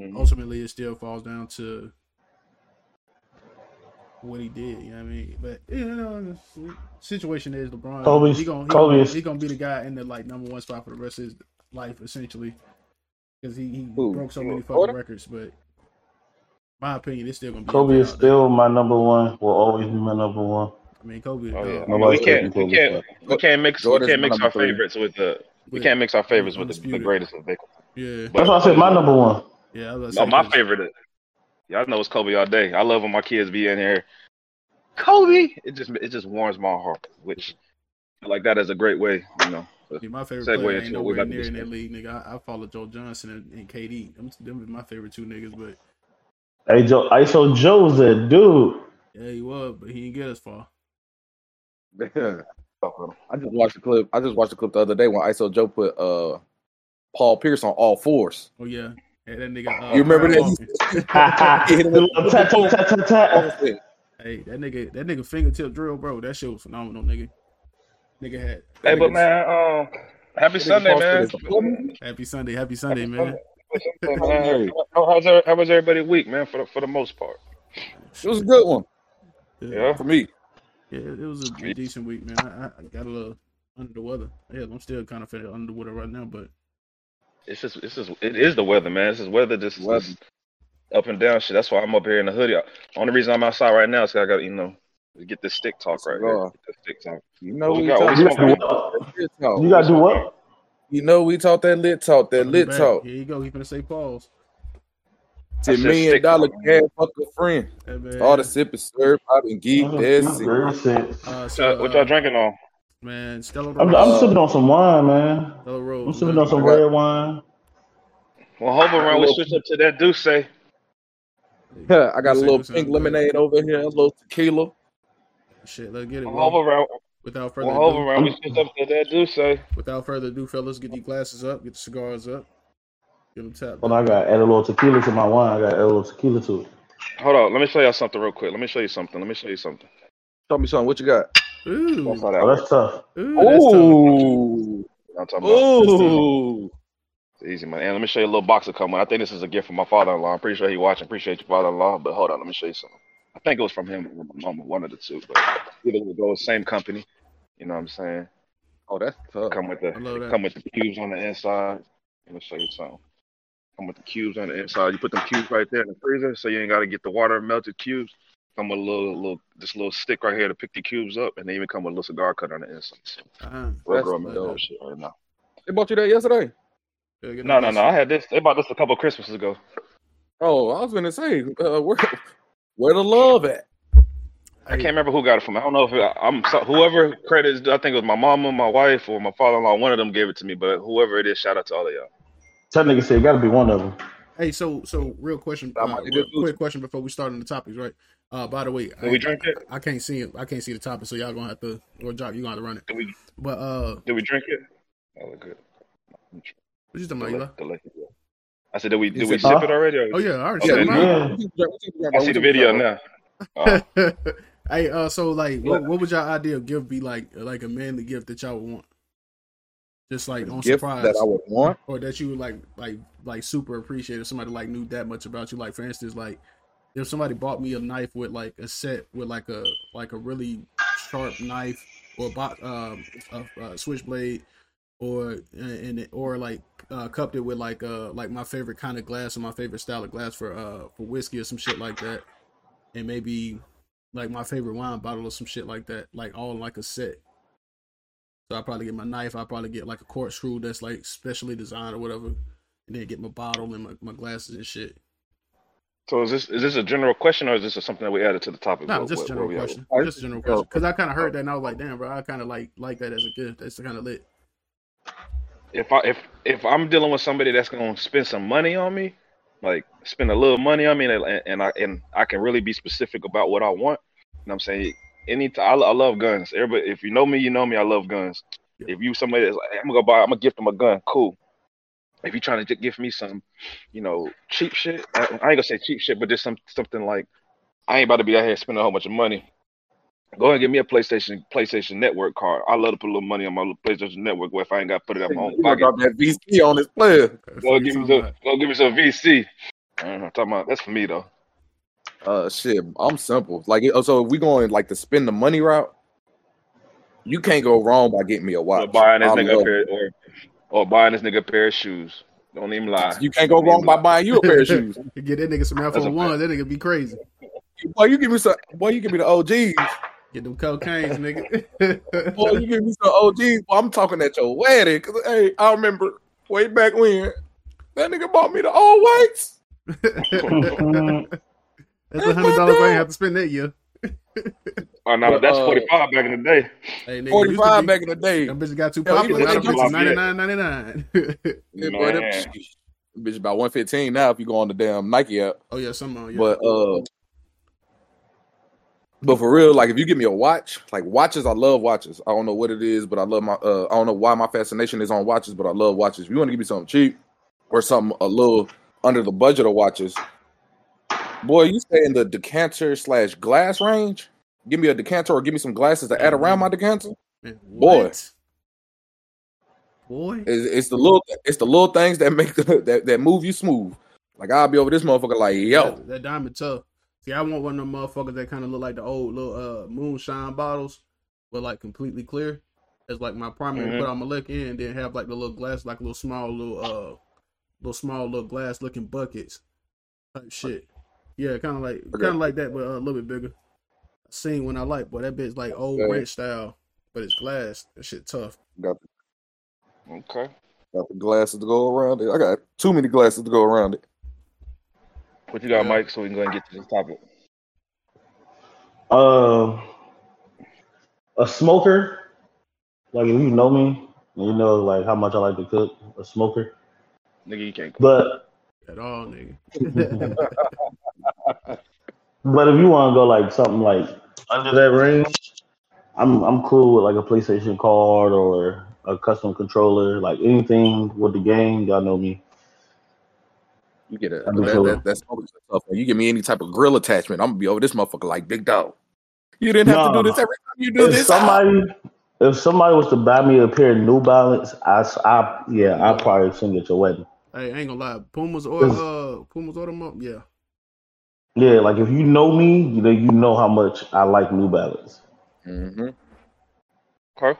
Mhm. ultimately it still falls down to what he did. You know what I mean? But you know, the situation is LeBron. Kobe's- he gonna he Kobe gonna, is- he gonna be the guy in the like number one spot for the rest of his life, essentially, because he, he Who? broke so many fucking Jordan? records. But my opinion, it's still gonna be Kobe up is there. still my number one. Will always be my number one. I mean, Kobe. Oh yeah, Nobody we can't, we can't, we can't mix, we can't my mix number our favorites with the, we can't mix our favorites with the, the greatest of Victor. Yeah, That's why I said my number one. Yeah. I was No, about to my say, 'cause- favorite. Y'all know it's Kobe all day. I love when my kids be in here. Kobe, it just it just warms my heart. Which, I like that is a great way, you know. Yeah, my favorite Segue player ain't we nowhere about to near in that league, nigga. I, I follow Joe Johnson and, and KD. Them, them are my favorite two niggas, but Hey Joe, ISO Joe's that dude. yeah, he was, but he didn't get as far. I just watched the clip. I just watched the clip the other day when ISO Joe put uh Paul Pierce on all fours. Oh yeah, yeah that nigga. Uh, You remember that? He hit him with tat tat tat tat tat. Hey, that nigga, that nigga fingertip drill, bro. That shit was phenomenal, nigga. Nigga had. Hey, but man, um, happy Sunday, man. Happy Sunday, happy Sunday, man. man. How, how's how was everybody week, man? For the, for the most part, It was a good one yeah. for me. Yeah, it was a decent week, man. I, I got a little under the weather. Yeah, I'm still kind of feeling under the weather right now, but It's just it's just it is the weather, man. It's just weather just, Weather. just up and down shit. That's why I'm up here in the hoodie. Only reason I'm outside right now is 'cause I got you know get this stick talk right here. Get this stick talk. You know we we got? talk What You we gotta do what? talk. You gotta do what? You know we talk that lit talk, that lit back. talk. Here you go. gonna say pause. Ten That's just million stick dollar talk. cash fuck a friend. Hey. All the sip is served. I've been geek. That's it. Uh, What so, y'all- what y'all uh, drinking on? Man, Stella I'm, I'm sipping on some wine, man. Stella Rosa. I'm sipping man. on some red wine. Well, hope around we switch up to that Douce. I got a little pink sound lemonade over here, a little tequila. Shit, let's get it. Well, hope Bro. Without further well, hope ado, around we switch up to that Douce. without further ado, fellas, get these glasses up, get the cigars up, get them tapped. Well, I got add a little tequila to my wine. I got add a little tequila to it. Hold on, let me show y'all something real quick. Let me show you something. Let me show you something. Show me something. What you got? Ooh, That's how that Oh, that's tough. ooh, that's tough. Ooh, I'm talking about. ooh. It's easy, man. And let me show you a little box of coming. I think this is a gift from my father-in-law. I'm pretty sure he watching. Appreciate your father-in-law. But hold on, let me show you something. I think it was from him or my mama, one of the two. But either we go same company. You know what I'm saying? Oh, that's tough. Come with the I love that. come with the cubes on the inside. Let me show you something. Come with the cubes on the inside. You put them cubes right there in the freezer, so you ain't got to get the water melted cubes. Come with a little little this little stick right here to pick the cubes up, and they even come with a little cigar cutter on the inside. So Uh-huh. we're That's that shit right now. They bought you that yesterday. Gotta No, no, no. I had this. They bought this a couple Christmases ago. Oh, I was gonna say, uh, where, where the love at? I can't remember who got it from. I don't know if it, I'm so, whoever credits. I think it was my mama, my wife, or my father-in-law. One of them gave it to me, but whoever it is, shout out to all of y'all. Tell nigga said it got to be one of them. Hey, so so real question, uh, real quick question before we start on the topics, right? Uh, by the way, Did I, we drink it? I can't see it. I can't see the topic, so y'all gonna have to or Jock, you gonna have to run it. Did we? But uh, Did we drink it? Oh, good. what you talking about, Eli? Delay- delay. I said, did we? Did we said- sip it already? Or? Oh yeah, I already Yeah, said you mine. Yeah. I see the video now. Oh, hey, uh, so like, what, what would y'all ideal gift be like? Like a manly gift that y'all would want, just like on Gift surprise, that I would want. or that you would like, like, like super appreciate if somebody like knew that much about you. Like for instance, like if somebody bought me a knife with like a set with like a like a really sharp knife or bo- um, a, a switchblade, or and or like uh, cupped it with like uh like my favorite kind of glass or my favorite style of glass for uh for whiskey or some shit like that, and maybe like my favorite wine bottle or some shit like that, like all like a set. So I probably get my knife. I probably get like a corkscrew that's like specially designed or whatever, and then get my bottle and my, my glasses and shit. So is this is this a general question or is this something that we added to the topic? No, What- just what- general where we at? question. Just general question. Because I kind of heard that and I was like, damn, bro, I kind of like like that as a gift. That's kind of lit. If I if if I'm dealing with somebody that's gonna spend some money on me, like spend a little money on me, and, and I and I can really be specific about what I want. You know what I'm saying? I, I love guns. Everybody, if you know me, you know me. I love guns. Yeah. If you somebody that's like, I'm gonna go buy, I'm gonna gift them a gun. Cool. If you're trying to give me some, you know, cheap shit, I, I ain't gonna say cheap shit, but just some something like I ain't about to be out here spending a whole bunch of money. Go ahead and give me a PlayStation PlayStation Network card. I love to put a little money on my PlayStation Network. Where if I ain't got to put it out my own You gonna pocket, drop that VC on this player. Go give me some. Go give me some VC. I'm talking about that's for me though. Uh, shit, I'm simple. Like, so if we going like to spend the money route, you can't go wrong by getting me a watch. Or buying this nigga a love pair, or or buying this nigga a pair of shoes. Don't even lie. You can't go Don't wrong by lie. buying you a pair of shoes. Get that nigga some That's a one. That nigga be crazy. Boy, you give me some. Boy, you give me the OGs. Get them cocaines, nigga. Boy, you give me some OGs. Boy, I'm talking at your wedding. Cause hey, I remember way back when that nigga bought me the old whites. That's a hundred dollars I ain't have to spend that year. Oh no, But, that's uh, forty five back in the day. Hey, nigga, Forty used to five be- back in the day. Them bitches got too Hell, popular. even Now when them they bitches go- ninety nine ninety nine. Yeah, boy, them, Man. bitch about one fifteen now if you go on the damn Nike app. Oh yeah, some on yeah. But uh, but for real, like if you give me a watch, like watches, I love watches. I don't know what it is, but I love my. Uh, I don't know why my fascination is on watches, but I love watches. If you want to give me something cheap or something a little under the budget of watches, boy, you stay in the decanter slash glass range. Give me a decanter or give me some glasses to add around my decanter. Man, boy. boy. It's, it's the little, it's the little things that make the, that that move you smooth. Like I'll be over this motherfucker, like yo, that, that diamond tough. See, I want one of them motherfuckers that kind of look like the old little uh moonshine bottles, but like completely clear. It's like my primary Mhm. put on my liquor in, and then have like the little glass, like a little small little uh little small little glass looking buckets type shit. Yeah, kind of like Okay. kind of like that, but uh, a little bit bigger. Seen when I like, boy, that bitch like old Okay. ranch style, but it's glass. That shit tough. got Okay. got the glasses to go around it. I got too many glasses to go around it. What you got, Yeah. Mike? So we can go and get to this topic. Um, a smoker. Like if you know me, you know like how much I like to cook. A smoker, Nigga, you can't. Cook. but At all, nigga. but if you want to go like something like under that range, I'm I'm cool with like a PlayStation card or a custom controller. Like anything with the game, y'all know me. You get it. That'd That, that's always tough. You give me any type of grill attachment, I'm gonna be over this motherfucker like big dog. You didn't have to do this every time you do If this. somebody if somebody was to buy me a pair of New Balance, I, I yeah, I'd probably sing at your wedding. Hey, I ain't gonna lie. Pumas or uh Pumas or them up, yeah. Yeah, like if you know me, you know you know how much I like New Balance. hmm Okay.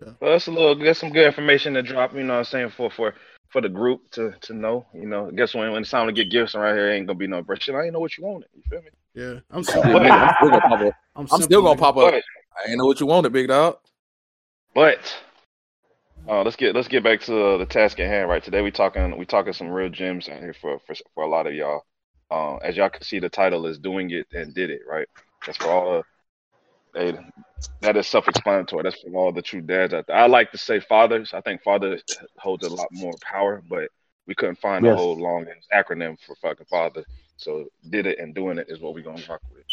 Yeah. Well, that's a little. That's some good information to drop. You know, what I'm saying for for for the group to to know. You know, guess when when it's time to get gifts around here, ain't gonna be no brush. Shit, I ain't know what you wanted. You feel me? Yeah. I'm Shit, simple. I'm still gonna pop up. I'm, I'm still gonna pop up. But I ain't know what you wanted, big dog. but uh, let's get let's get back to uh, the task at hand. Right today, we talking we talking some real gems out here for for for a lot of y'all. Uh, as y'all can see, the title is "Doing It and Did It." Right. That's for all. The, they, that is self-explanatory. That's for all the true dads out there. I like to say fathers. I think father holds a lot more power, but we couldn't find a whole long acronym for fucking father. So did it and doing it is what we're gonna rock with.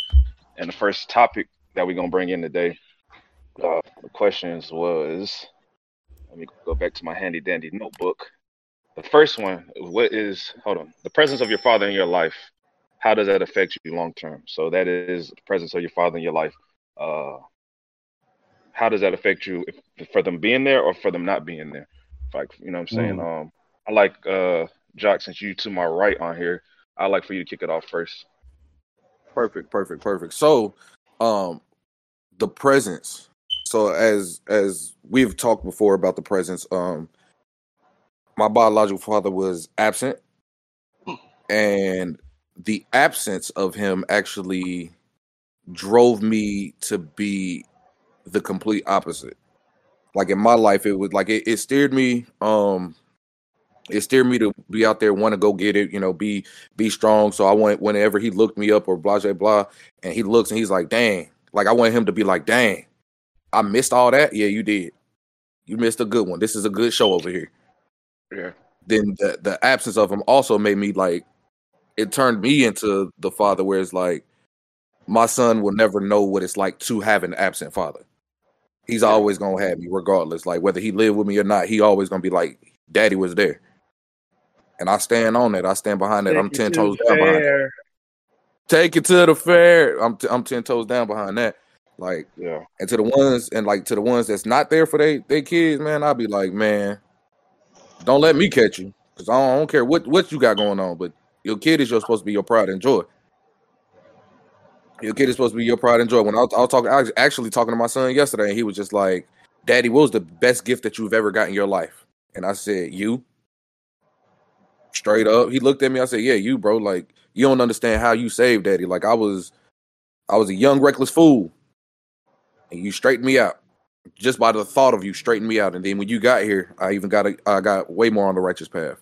And the first topic that we're gonna bring in today, uh, the questions was, let me go back to my handy dandy notebook. The first one, what is hold on, the presence of your father in your life. How does that affect you long term? So that is the presence of your father in your life. Uh, how does that affect you if, for them being there or for them not being there? Like you know what I'm saying. Um, I like uh, Jock, since you to my right on here, I like for you to kick it off first. Perfect, perfect, perfect. So, um, the presence. So as as we've talked before about the presence, um, my biological father was absent, and the absence of him actually drove me to be the complete opposite. Like in my life, it was like it, it steered me. Um, it steered me to be out there, want to go get it. You know, be be strong. So I went whenever he looked me up or blah blah blah, and he looks and he's like, "Dang!" Like I want him to be like, "Dang, I missed all that." Yeah, you did. You missed a good one. This is a good show over here. Yeah. Then the the absence of him also made me like, it turned me into the father where it's like, my son will never know what it's like to have an absent father. He's Yeah. always gonna have me, regardless. Like whether he lived with me or not, he always gonna be like, "Daddy was there." And I stand on that. I stand behind that. I'm ten toes down behind that. Take it to the fair. I'm t- I'm ten toes down behind that. Like, Yeah. and to the ones and like to the ones that's not there for they they kids, man, I'll be like, man, don't let me catch you, cause I don't, I don't care what what you got going on, but Your kid is your, supposed to be your pride and joy. Your kid is supposed to be your pride and joy. When I I was talking, I was actually talking to my son yesterday, and he was just like, "Daddy, what was the best gift that you've ever got in your life?" And I said, "You." Straight up, he looked at me. I said, "Yeah, you, bro. Like you don't understand how you saved Daddy. Like I was, I was a young reckless fool, and you straightened me out." Just by the thought of you straightened me out. And then when you got here, I even got a, I got way more on the righteous path.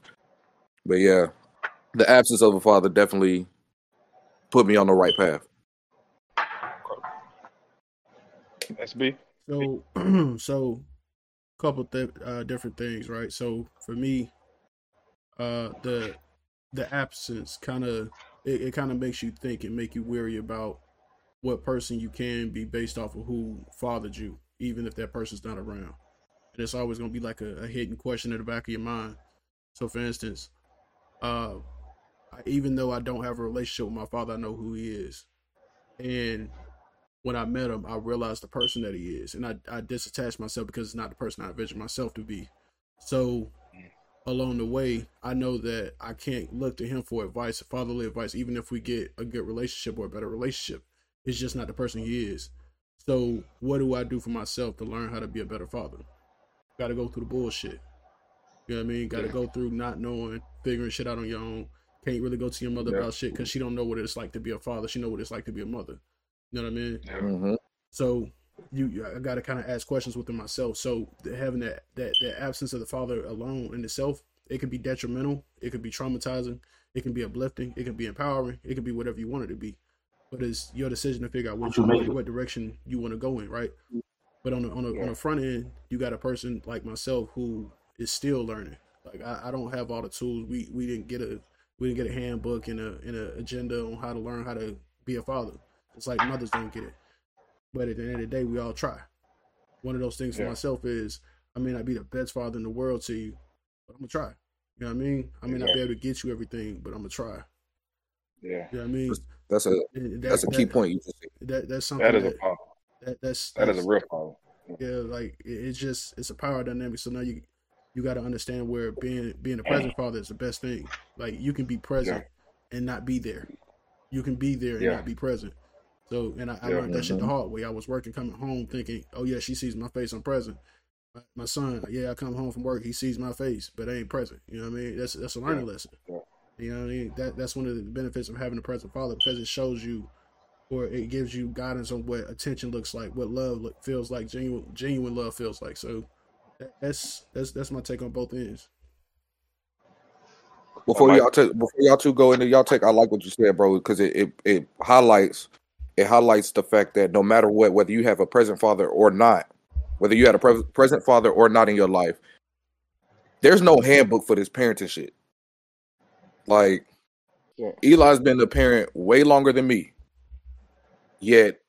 But yeah, the absence of a father definitely put me on the right path. SB. So, so, couple th- uh, different things, right? So for me, uh, the the absence kind of it, it kind of makes you think and make you weary about what person you can be based off of who fathered you even if that person's not around. And it's always going to be like a, a, hidden question in the back of your mind. So, for instance, uh, even though I don't have a relationship with my father, I know who he is. And when I met him, I realized the person that he is. And I, I disattached myself because it's not the person I envisioned myself to be. So, along the way, I know that I can't look to him for advice, fatherly advice, even if we get a good relationship or a better relationship. It's just not the person he is. So what do I do for myself to learn how to be a better father? Got to go through the bullshit. You know what I mean? Got to go through not knowing, figuring shit out on your own. Can't really go to your mother yeah. about shit because she don't know what it's like to be a father. She know what it's like to be a mother. You know what I mean? Mm-hmm. So you, I got to kind of ask questions within myself. So having that that that absence of the father alone in itself, it could be detrimental. It could be traumatizing. It can be uplifting. It can be empowering. It can be whatever you want it to be but it's your decision to figure out what, you, what, what direction you want to go in, right? But on the on the, yeah. on the front end, you got a person like myself who is still learning. Like I, I don't have all the tools. We we didn't get a we didn't get a handbook and a and a agenda on how to learn how to be a father. It's like mothers don't get it. But at the end of the day, we all try. One of those things yeah. for myself is I may not be the best father in the world to you, but I'm gonna try. You know what I mean? I may yeah. not be able to get you everything, but I'm gonna try. Yeah. You know what I mean? That's a that, that's a key point. You just that that's something that is that, a problem. That, that's, that that's, a real problem. Yeah, like it, it's just it's a power dynamic. So now you you got to understand where being being a present father is the best thing. Like you can be present yeah. and not be there. You can be there and yeah. not be present. So and I, I yeah, learned that mm-hmm. shit the hard way. I was working, coming home, thinking, "Oh yeah, she sees my face, I'm present." My son, yeah, I come home from work, he sees my face, but I ain't present. You know what I mean? That's that's a learning lesson. You know what I mean? That that's one of the benefits of having a present father because it shows you or it gives you guidance on what attention looks like, what love look, feels like, genuine genuine love feels like. So that's that's that's my take on both ends. Before y'all take before y'all two go into y'all take, I like what you said, bro, because it, it it highlights it highlights the fact that no matter what, whether you have a present father or not, whether you had a pre- present father or not in your life, there's no handbook for this parenting shit. Like yeah. Eli's been the parent way longer than me. Yet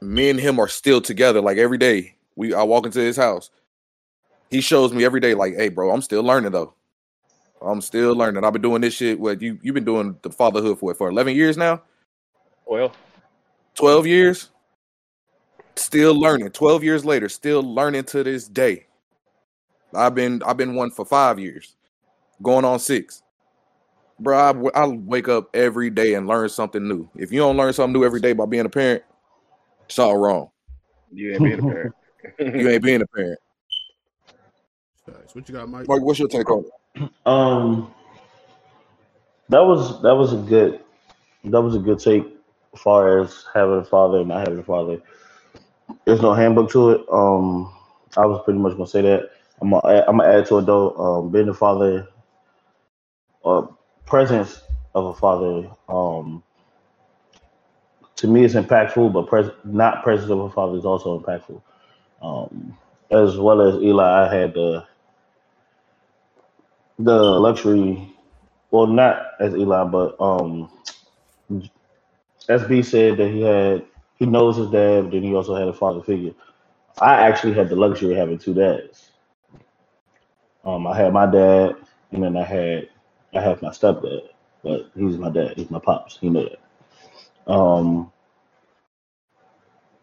me and him are still together. Like every day, we I walk into his house. He shows me every day, like, hey, bro, I'm still learning though. I'm still learning. I've been doing this shit. What you you've been doing the fatherhood for for 11 years now? Well, 12 years. Still learning. 12 years later, still learning to this day. I've been I've been one for five years, going on six bro, I, I wake up every day and learn something new. If you don't learn something new every day by being a parent, it's all wrong. You ain't being a parent. you ain't being a parent. What you got, Mike? Mike, what's your take on it? Um, that was that was a good that was a good take as far as having a father and not having a father. There's no handbook to it. Um, I was pretty much gonna say that. I'm gonna, I'm gonna add to it though. Um, being a father, uh, presence of a father um, to me is impactful, but pres- not presence of a father is also impactful. Um, as well as Eli, I had the the luxury, well, not as Eli, but um, SB said that he had he knows his dad, but then he also had a father figure. I actually had the luxury of having two dads. Um, I had my dad, and then I had I have my stepdad, but he's my dad. He's my pops. He knew that. Um,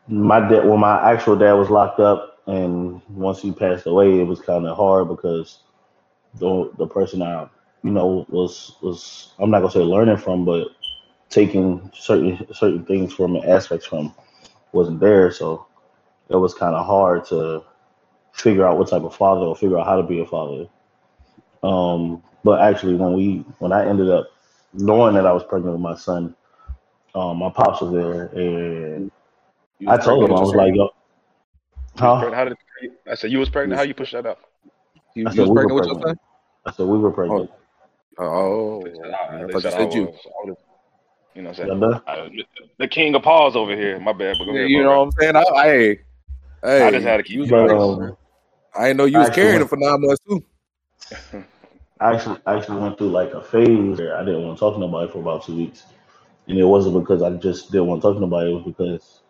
my dad, when my actual dad was locked up, and once he passed away, it was kind of hard because the the person I you know, was was I'm not gonna say learning from, but taking certain certain things from and aspects from wasn't there. So it was kind of hard to figure out what type of father or figure out how to be a father. Um, but actually, when we when I ended up knowing that I was pregnant with my son, um, my pops was there, and You I told him I was your like, "Yo, You was huh?" How did I said you was pregnant? How you push that up? You, I you said was we were pregnant with your son? I said we were pregnant. Oh, They said I I, thought you said you. was. You know what I'm saying? I, the king of pause over here. My bad, but go ahead, You know what I'm saying? I, hey, hey, I just had to keep you was it But um, I didn't know you was carrying it for nine months too. I actually actually went through like a phase where I didn't want to talk to nobody for about two weeks, and it wasn't because I just didn't want to talk to nobody. It was because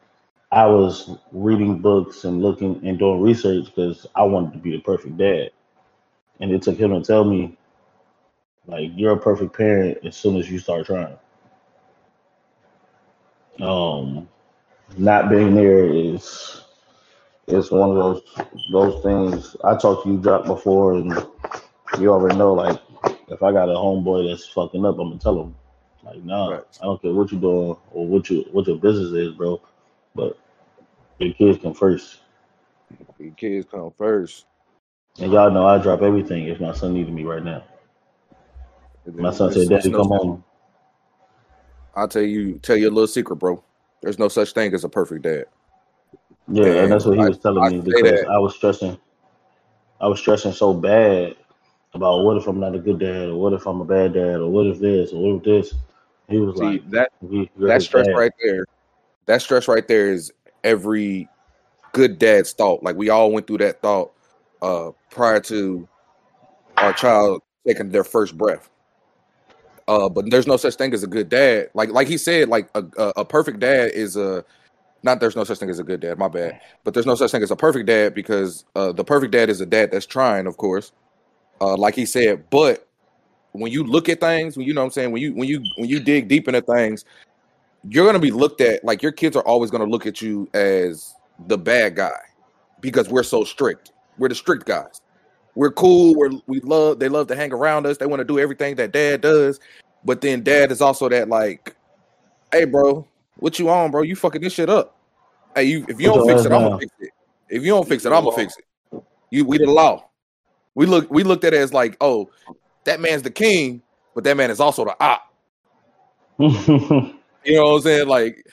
I was reading books and looking and doing research because I wanted to be the perfect dad, and it took him to tell me like you're a perfect parent as soon as you start trying. Um, not being there is is one of those those things. I talked to you, Jock, before, and you already know. Like, if I got a homeboy that's fucking up, I'm gonna tell him. Like, nah, Right. I don't care what you're doing or what you what your business is, bro. But your kids come first. Your kids come first. And y'all know I drop everything if my son needed me right now. My son said, "Daddy, no come home." I'll tell you tell you a little secret, bro. There's no such thing as a perfect dad. Yeah, and that's what he I- was telling I me because. I was stressing. I was stressing so bad about what if I'm not a good dad, or what if I'm a bad dad, or what if this, or what if this. He was See like, that "We- that stress dad." right there. That stress right there is every good dad's thought. Like we all went through that thought uh prior to our child taking their first breath. Uh, but there's no such thing as a good dad. Like like he said, like a, a, a perfect dad is a not there's no such thing as a good dad, my bad. But there's no such thing as a perfect dad because uh, the perfect dad is a dad that's trying, of course. Uh, like he said, but when you look at things, when you know what I'm saying, when you when you when you dig deep into things, you're gonna be looked at like your kids are always gonna look at you as the bad guy because we're so strict. We're the strict guys. We're cool. We're we love. They love to hang around us. They want to do everything that dad does. But then dad is also that like, hey, bro, what you on, bro? You fucking this shit up. Hey, you if you don't fix it, I'm gonna fix it. If you don't fix it, I'm gonna fix it. You we the law. We look we looked at it as like, oh, that man's the king, but that man is also the op. You know what I'm saying? Like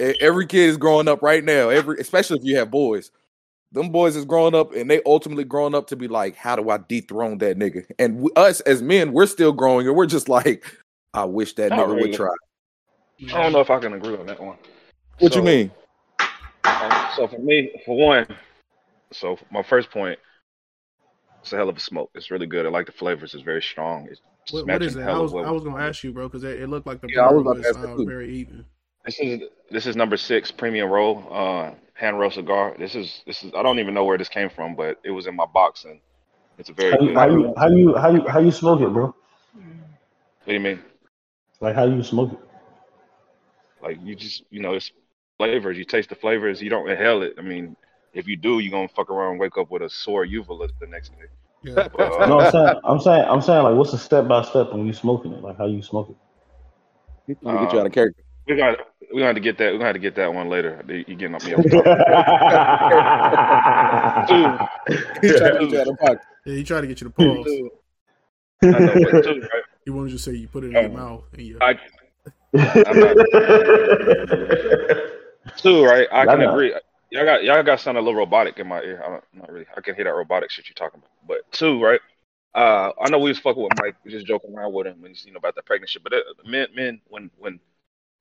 every kid is growing up right now. Every especially if you have boys. Them boys is growing up and they ultimately growing up to be like, how do I dethrone that nigga? And w- us as men, we're still growing and we're just like, I wish that Not nigga really. would try. I don't know if I can agree on that one. What you mean? um, so for me, for one, so my first point, it's a hell of a smoke. It's really good. I like the flavors. It's very strong. It's What, what matching is it? I was what I was gonna ask you, bro, because it, it looked like the Yeah, I was burn about to was uh, very even. This is this is number six premium roll, uh, hand roll cigar. This is this is I don't even know where this came from, but it was in my box and it's a very how good. how you how you how you how you smoke it, bro? What do you mean? Like how you smoke it? Like you just you know it's flavors. You taste the flavors. You don't inhale it. I mean, if you do, you're gonna fuck around and wake up with a sore uvula the next day. Yeah. But, uh, No, I'm saying I'm saying I'm saying like what's the step by step when you smoking it? Like how you smoke it? He's trying to get you out of Um, character. we got we gonna have to get that. We're gonna have to get that one later. You you getting up me off topic. He's trying to get you out of pocket. Yeah, he tried to get you to pause. I know, but two, right? He wanted to say you put it in your Um, mouth. And you, I two, right? I can nah. agree. Y'all got y'all got sound a little robotic in my ear. I don't not really. I can hear that robotic shit you're talking about. But two, right? Uh, I know we was fucking with Mike, we just joking around with him when he's you know about the pregnancy. But it, men, men, when when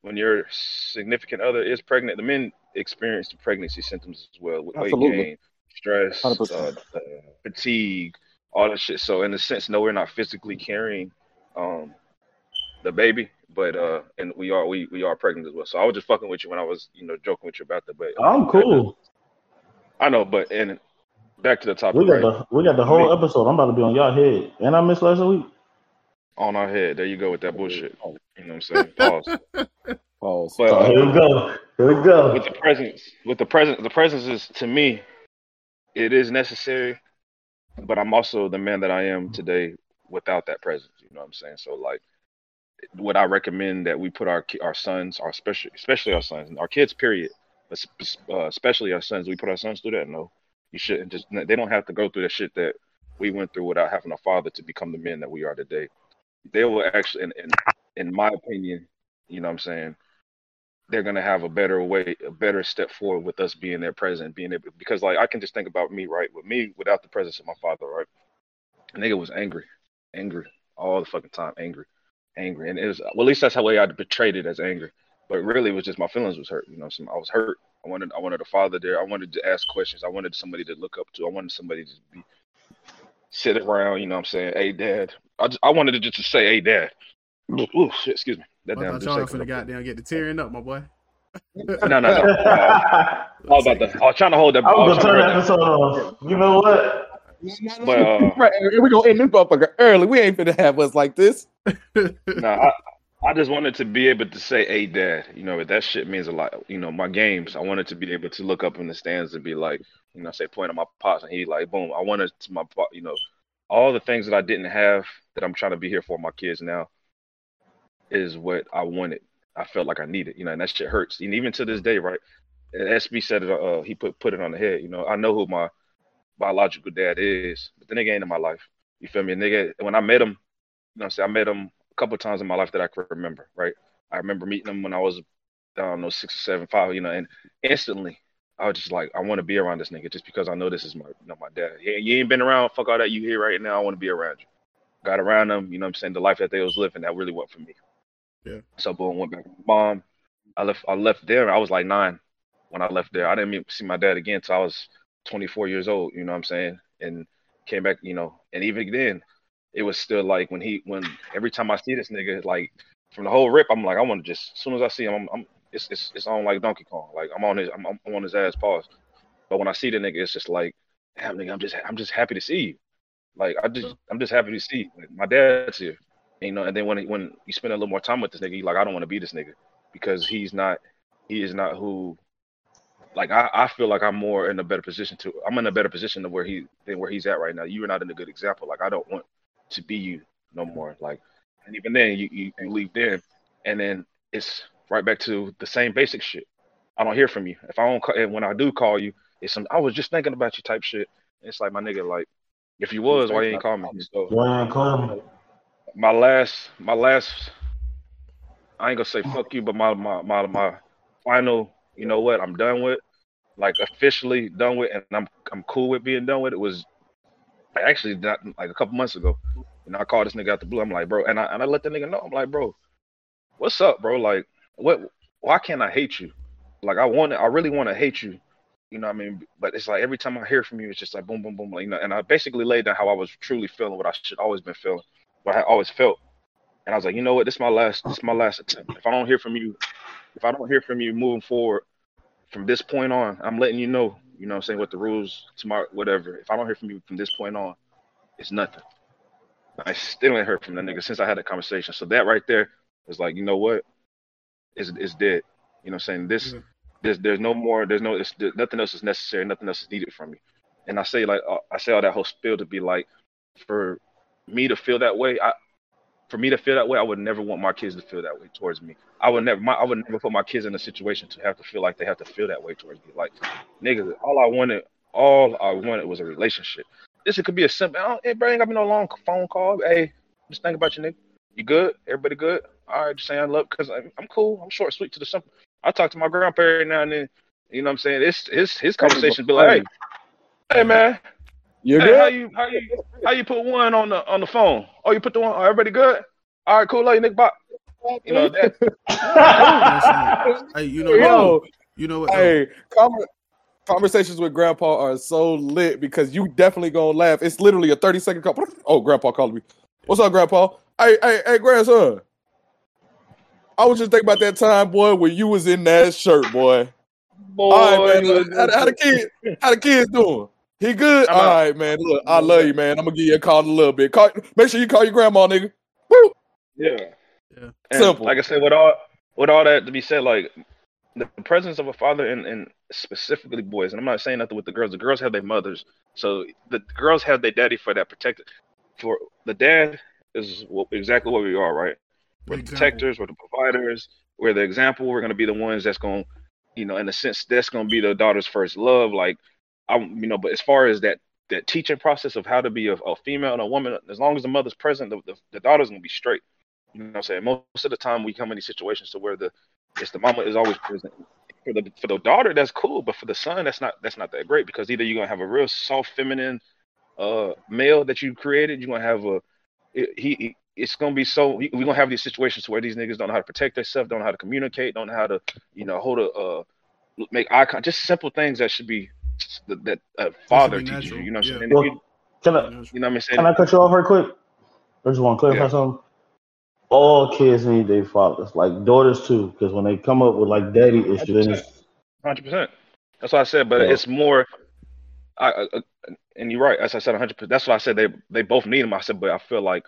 when your significant other is pregnant, the men experience the pregnancy symptoms as well, with weight Absolutely. gain, stress, uh, uh, fatigue, all that shit. So in a sense, no, we're not physically carrying um the baby, but uh, and we are we we are pregnant as well. So I was just fucking with you when I was you know joking with you about that. But I'm cool. I know, but and back to the topic, We got right? the we got the whole episode. I'm about to be on y'all head, and I missed last week. On our head. There you go with that bullshit. You know what I'm saying? Pause. Pause. But So uh, here we go. Here we go. with the presence, with the presence, the presence is to me, it is necessary. But I'm also the man that I am today without that presence. You know what I'm saying? So like, would I recommend that we put our our sons, our especially especially our sons, our kids, period, uh, especially our sons, we put our sons through that? No, you shouldn't. Just they don't have to go through the shit that we went through without having a father to become the men that we are today. They will actually, in in, in my opinion, you know what I'm saying, they're gonna have a better way, a better step forward with us being there present, being able because like I can just think about me, right? With me without the presence of my father, right? Nigga was angry, angry all the fucking time, angry, angry, and it was well at least that's how way I betrayed it as angry. But really, it was just my feelings was hurt. You know, so I was hurt. I wanted, I wanted a father there. I wanted to ask questions. I wanted somebody to look up to. I wanted somebody to be sit around. You know, what I'm saying, hey dad. I just, I wanted to just to say, hey dad. Ooh, shit, excuse me. That I damn thought just y'all finna goddamn get the tearing up, my boy. No, no, no. I was about to. I was trying to hold that. I I was was gonna turn trying the to hold episode off. You know what? But, uh, right, we gonna end this motherfucker early. We ain't gonna have us like this. that. No, I, I just wanted to be able to say, "Hey, dad." You know, that shit means a lot. You know, my games. I wanted to be able to look up in the stands and be like, you know, say point at my pops, and he like, boom. I wanted to my, pop- you know, all the things that I didn't have that I'm trying to be here for my kids now is what I wanted. I felt like I needed, you know, and that shit hurts. And even to this day, right? And SB said it. Uh, he put put it on the head. You know, I know who my biological dad is, but the nigga ain't in my life. You feel me? Nigga, when I met him, you know what I'm saying? I met him a couple times in my life that I can remember, right? I remember meeting him when I was, I don't know, six or seven, five, you know, and instantly I was just like, I want to be around this nigga just because I know this is my, you know, my dad. Yeah, you ain't been around, fuck all that you here right now. I want to be around you. Got around them, you know what I'm saying? The life that they was living, that really wasn't for me. Yeah. So boom, went back with my mom. I left I left there. I was like nine when I left there. I didn't even see my dad again until I was 24 years old, you know what I'm saying? And came back, you know, and even then, it was still like when he when every time I see this nigga, like from the whole rip, I'm like, I want to just as soon as I see him, I'm, I'm it's, it's it's on like Donkey Kong. Like I'm on his I'm, I'm on his ass pause. But when I see the nigga, it's just like, damn nigga, I'm just I'm just happy to see you. Like I just I'm just happy to see you. Like, my dad's here. You know, and then when he, when you spend a little more time with this nigga, you like, I don't want to be this nigga because he's not he is not who like I, I feel like I'm more in a better position to I'm in a better position than where he than where he's at right now. You are not in a good example. Like I don't want to be you no more. Like and even then you, you, you leave then and then it's right back to the same basic shit. I don't hear from you. If I don't call, and when I do call you, it's some I was just thinking about you type shit. It's like my nigga, like if you was, why you ain't call me? So Ryan Clem. my last my last I ain't gonna say fuck you, but my my my, my final, you know what, I'm done with, like officially done with and I'm I'm cool with being done with it was actually not like a couple months ago. Know, I called this nigga out the blue. I'm like, bro, and I and I let the nigga know. I'm like, bro, what's up, bro? Like, what why can't I hate you? Like I want I really want to hate you. You know what I mean? But it's like every time I hear from you, it's just like boom, boom, boom. Like, you know, and I basically laid down how I was truly feeling, what I should always been feeling, what I always felt. And I was like, you know what? This is my last. This is my last attempt. If I don't hear from you, if I don't hear from you moving forward from this point on, I'm letting you know. You know, what I'm saying what the rules tomorrow, whatever. If I don't hear from you from this point on, it's nothing. I still ain't heard from that nigga since I had that conversation. So that right there is like, you know what? It's it's dead. You know, what I'm saying this. Yeah. There's there's no more. There's no. It's, nothing else is necessary. Nothing else is needed from me. And I say like uh, I say all that whole spiel to be like, for me to feel that way, I for me to feel that way, I would never want my kids to feel that way towards me. I would never, my, I would never put my kids in a situation to have to feel like they have to feel that way towards me. Like, niggas, all I wanted, all I wanted was a relationship. This it could be a simple. I don't, it ain't got me no long phone call. Hey, just think about you, nigga. You good? Everybody good? All right, just saying I love because I'm, I'm cool. I'm short, sweet to the simple. I talk to my grandpa every now and then. You know what I'm saying? It's his his conversations be like, hey, hey man, You Hey, good? how you how you how you put one on the on the phone? Oh, you put the one. Oh, everybody good? All right, cool. Love you, Nick. Bye. You know that. hey, you know, Yo, you know what? hey, conver- conversations with Grandpa are so lit because you definitely gonna laugh. It's literally a thirty second call. Oh, Grandpa called me. What's up, Grandpa? Hey, hey, hey, grandson. I was just thinking about that time, boy, when you was in that shirt, boy. Boy, All right, you man. How, how the kid? How the kids doing? He good. I'm All out. right, man. Look, I love you, man. I'm gonna give you a call in a little bit. Call, make sure you call your grandma, nigga. Woo. Yeah. Yeah. And Simple. Like I said, with all with all that to be said, like the presence of a father and, and specifically boys, and I'm not saying nothing with the girls. The girls have their mothers, so the girls have their daddy for that protected for the dad is what, exactly what we are, right? We're the protectors, we're the providers, we're the example. We're gonna be the ones that's gonna, you know, in a sense, that's gonna be the daughter's first love. Like, I, you know, but as far as that that teaching process of how to be a, a female and a woman, as long as the mother's present, the, the, the daughter's gonna be straight. You know what I'm saying? Most of the time, we come in these situations to where the it's the mama is always present. For the for the daughter, that's cool, but for the son, that's not that's not that great because either you're gonna have a real soft, feminine, uh, male that you created, you're gonna have a he, he it's gonna be so we're gonna have these situations where these niggas don't know how to protect themselves, don't know how to communicate, don't know how to you know hold a uh make eye contact, just simple things that should be that, that a father be teaches you. natural, You know what I'm yeah. saying? Well, you, Can I you know what I'm saying? can I cut you off real quick? I just want to clarify Yeah. something. All kids need their fathers, like daughters too, because when they come up with like daddy issues, then Hundred percent. That's what I said, but Yeah. it's more. I, I I- and you're right. As I said, hundred percent. That's why I said they they both need them. I said, but I feel like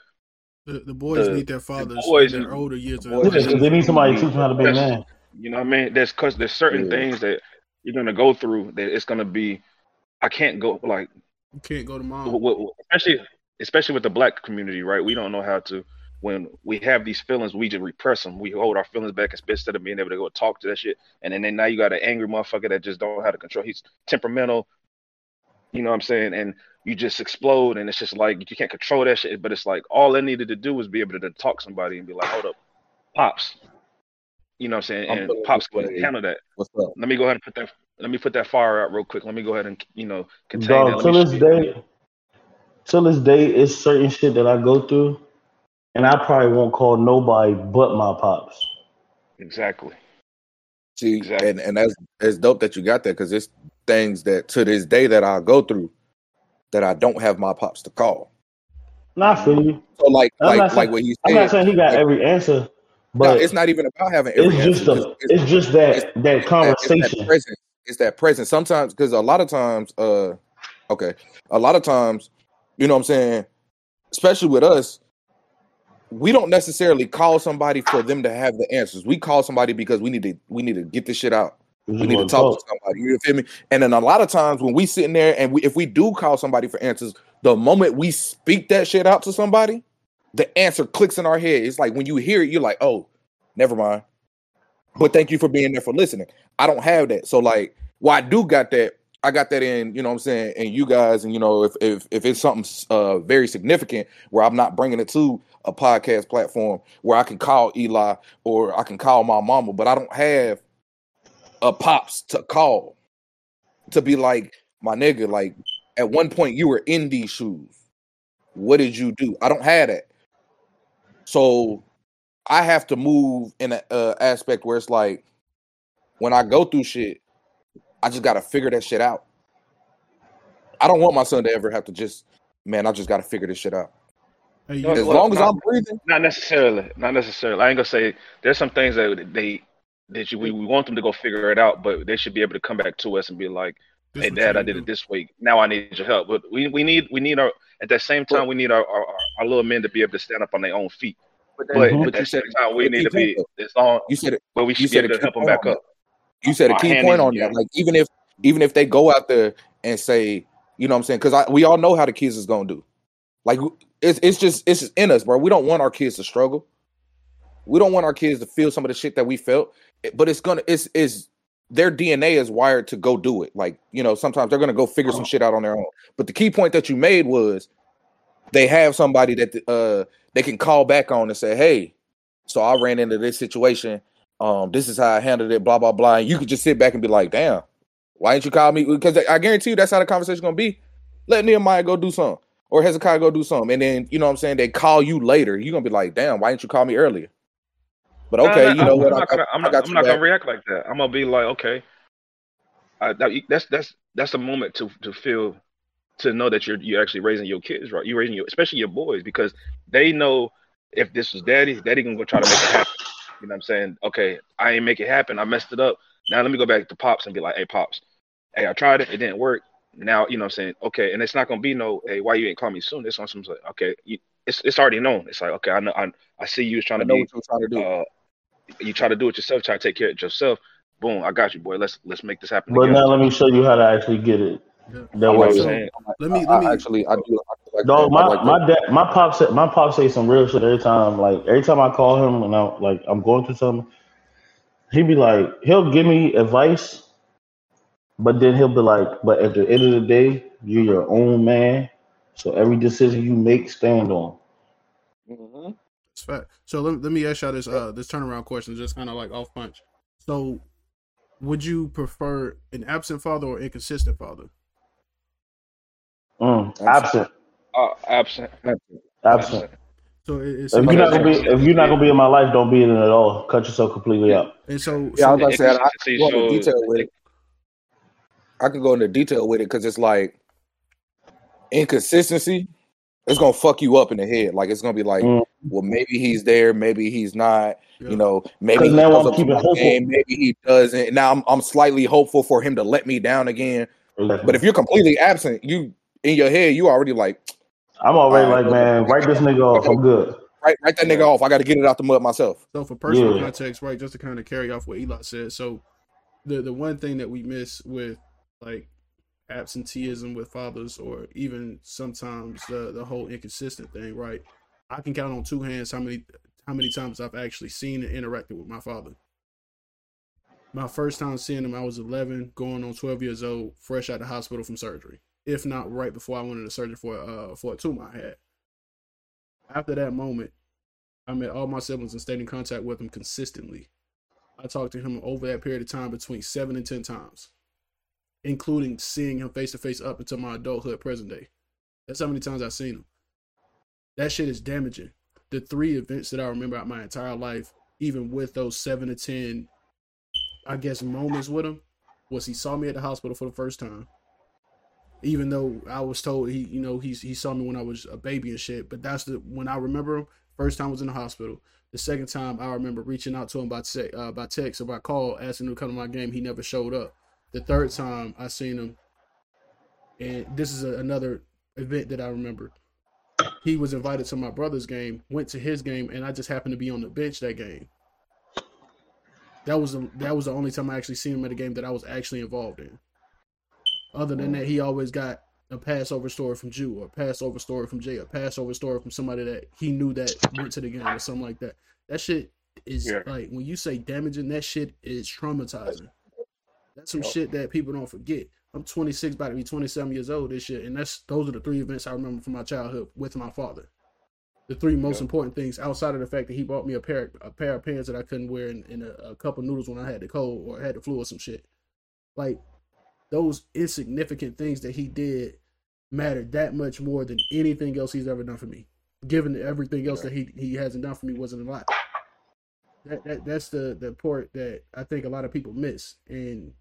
The, the boys The- need their fathers boys in their and- older years. the boys their Yeah, life. 'cause they need somebody to teach them how to be a man. You know what I mean? There's cause there's certain Yeah. things that you're gonna go through that it's gonna be. I can't go like You can't go to mom. especially especially with the black community, right? We don't know how to when we have these feelings, we just repress them. We hold our feelings back instead of being able to go talk to that shit. And then, then now you got an angry motherfucker that just don't know how to control. He's temperamental. You know what I'm saying? And you just explode, and it's just like you can't control that shit. But it's like all I needed to do was be able to talk to somebody and be like, "Hold up, pops." You know what I'm saying? I'm And feeling pops this can way. handle that. What's up? Let me go ahead and put that. Let me put that fire out real quick. Let me go ahead and you know contain that. Dog, Let till this day, till this day, it's certain shit that I go through, and I probably won't call nobody but my pops. Exactly. See, Exactly. and and that's it's dope that you got that because it's things that to this day that I go through that I don't have my pops to call. Not I feel you. So like I'm like not like saying- what he I'm not saying he got like- every answer, no, but it's not even about having it's just answer. the, It's- it's just that it's- that it's conversation. that presence. It's that presence. Sometimes because a lot of times, uh, okay, a lot of times, you know what I'm saying, especially with us, we don't necessarily call somebody for them to have the answers. We call somebody because we need to we need to get this shit out. We need to talk to somebody. You feel me? And then a lot of times when we sitting there and we, if we do call somebody for answers, the moment we speak that shit out to somebody, the answer clicks in our head. It's like when you hear it, you're like, oh, never mind. But thank you for being there for listening. I don't have that. So like, well, I do got that. I got that in, you know what I'm saying, and you guys, and you know, if if if it's something uh very significant where I'm not bringing it to a podcast platform where I can call Eli or I can call my mama, but I don't have a pops to call to be like my nigga. Like at one point you were in these shoes. What did you do? I don't have that. So I have to move in an uh, aspect where it's like when I go through shit, I just gotta figure that shit out. I don't want my son to ever have to just, man, I just gotta figure this shit out. Hey, As well, long as not- I'm breathing, Not necessarily. Not necessarily. I ain't gonna say there's some things that they that you, we, we want them to go figure it out, but they should be able to come back to us and be like, this "Hey, Dad, I did do. it this week. Now I need your help." But we, we need we need our at that same time we need our, our, our little men to be able to stand up on their own feet. but, But Mhm. at but you that said same time we need you to be said- as long, you said it. but we You should be said able to help them back up. You said a key point on that. Like even if even if they go out there and say, you know what I'm saying? Because we all know how the kids is gonna do. Like it's it's just it's just in us, bro. We don't want our kids to struggle. We don't want our kids to feel some of the shit that we felt. But it's gonna it's is their DNA is wired to go do it. Like, you know, sometimes they're gonna go figure some shit out on their own. But the key point that you made was they have somebody that uh they can call back on and say, Hey, so I ran into this situation. Um, this is how I handled it, blah, blah, blah. And you could just sit back and be like, damn, why didn't you call me? Because I guarantee you that's how the conversation gonna be. Let Nehemiah go do something. Or Hezekiah go do something. And then, you know what I'm saying? They call you later. You're gonna be like, damn, why didn't you call me earlier? But okay, no, you know I'm, what? I'm not gonna, I'm not, I'm not gonna react like that. I'm gonna be like, okay, I, that, that's that's that's a moment to to feel to know that you're you're actually raising your kids right. You're raising your, especially your boys, because they know if this was daddy, daddy gonna go try to make it happen. You know what I'm saying? Okay, I ain't make it happen. I messed it up. Now let me go back to pops and be like, hey pops, hey I tried it, it didn't work. Now you know what I'm saying? Okay, and it's not gonna be no, hey why you ain't call me soon? It's on some like, okay, you, it's it's already known. It's like okay, I know I I see you was trying I to know be what you're trying to do. uh, you try to do it yourself, try to take care of it yourself. Boom, I got you, boy. Let's let's make this happen But together. now let me show you how to actually get it. Yeah. That You know way, So, saying? Let me let me I actually I do like Dog, that. I my like my that. dad, my pop said my pop say some real shit every time. Like every time I call him and I'm like I'm going through something, he'd be like he'll give me advice, but then he'll be like, but at the end of the day, you're your own man. So every decision you make, stand on. It's fact. So let, let me ask y'all this uh this turnaround question, just kind of like off punch. So, would you prefer an absent father or inconsistent father? Mm, absent, Uh, absent. absent. So it's If you're not gonna be, if you're not gonna be in my life, don't be in it at all. Cut yourself completely out. and so, Yeah, I so was about to say I, I Inconsistency go into detail with it. I can go into detail with it because it's like inconsistency. It's gonna fuck you up in the head. Like it's gonna be like, Mm. well, maybe he's there, maybe he's not. Yeah. You know, maybe 'Cause he now shows I'm up to keeping hopeful. game, maybe he doesn't. Now I'm I'm slightly hopeful for him to let me down again. But if you're completely absent, you in your head, you already like I'm already Alright, like, man, write this nigga off. I'm good. write write that nigga off. I got to get it out the mud myself. So for personal Yeah. context, right, just to kind of carry off what Eli said. So the the one thing that we miss with like absenteeism with fathers or even sometimes the the whole inconsistent thing, right? I can count on two hands how many how many times I've actually seen and interacted with my father. My first time seeing him, I was 11, going on 12 years old, fresh out of the hospital from surgery. If not right before I went into surgery for uh for a tumor I had. After that moment, I met all my siblings and stayed in contact with them consistently. I talked to him over that period of time between seven and ten times, including seeing him face to face up until my adulthood, present day. That's how many times I've seen him. That shit is damaging. The three events that I remember out my entire life, even with those seven to ten, I guess moments with him, was he saw me at the hospital for the first time. Even though I was told he, you know, he he saw me when I was a baby and shit, but that's the when I remember him. First time was in the hospital. The second time I remember reaching out to him by te- uh, by text or by call, asking him to come to my game. He never showed up. The third time I seen him, and this is a, another event that I remember. He was invited to my brother's game, went to his game, and I just happened to be on the bench that game. That was the that was the only time I actually seen him at a game that I was actually involved in. Other than that, he always got a Passover story from Jew or a Passover story from Jay, a Passover story from somebody that he knew that went to the game or something like that. That shit is Yeah. like when you say damaging, that shit is traumatizing. That's some shit that people don't forget. I'm 26, about to be 27 years old. This year, and that's those are the three events I remember from my childhood with my father. The three most Yeah. important things outside of the fact that he bought me a pair a pair of pants that I couldn't wear and, and a, a cup of noodles when I had the cold or had the flu or some shit. Like those insignificant things that he did mattered that much more than anything else he's ever done for me. Given that everything else that he he hasn't done for me wasn't a lot. That, that that's the the part that I think a lot of people miss. And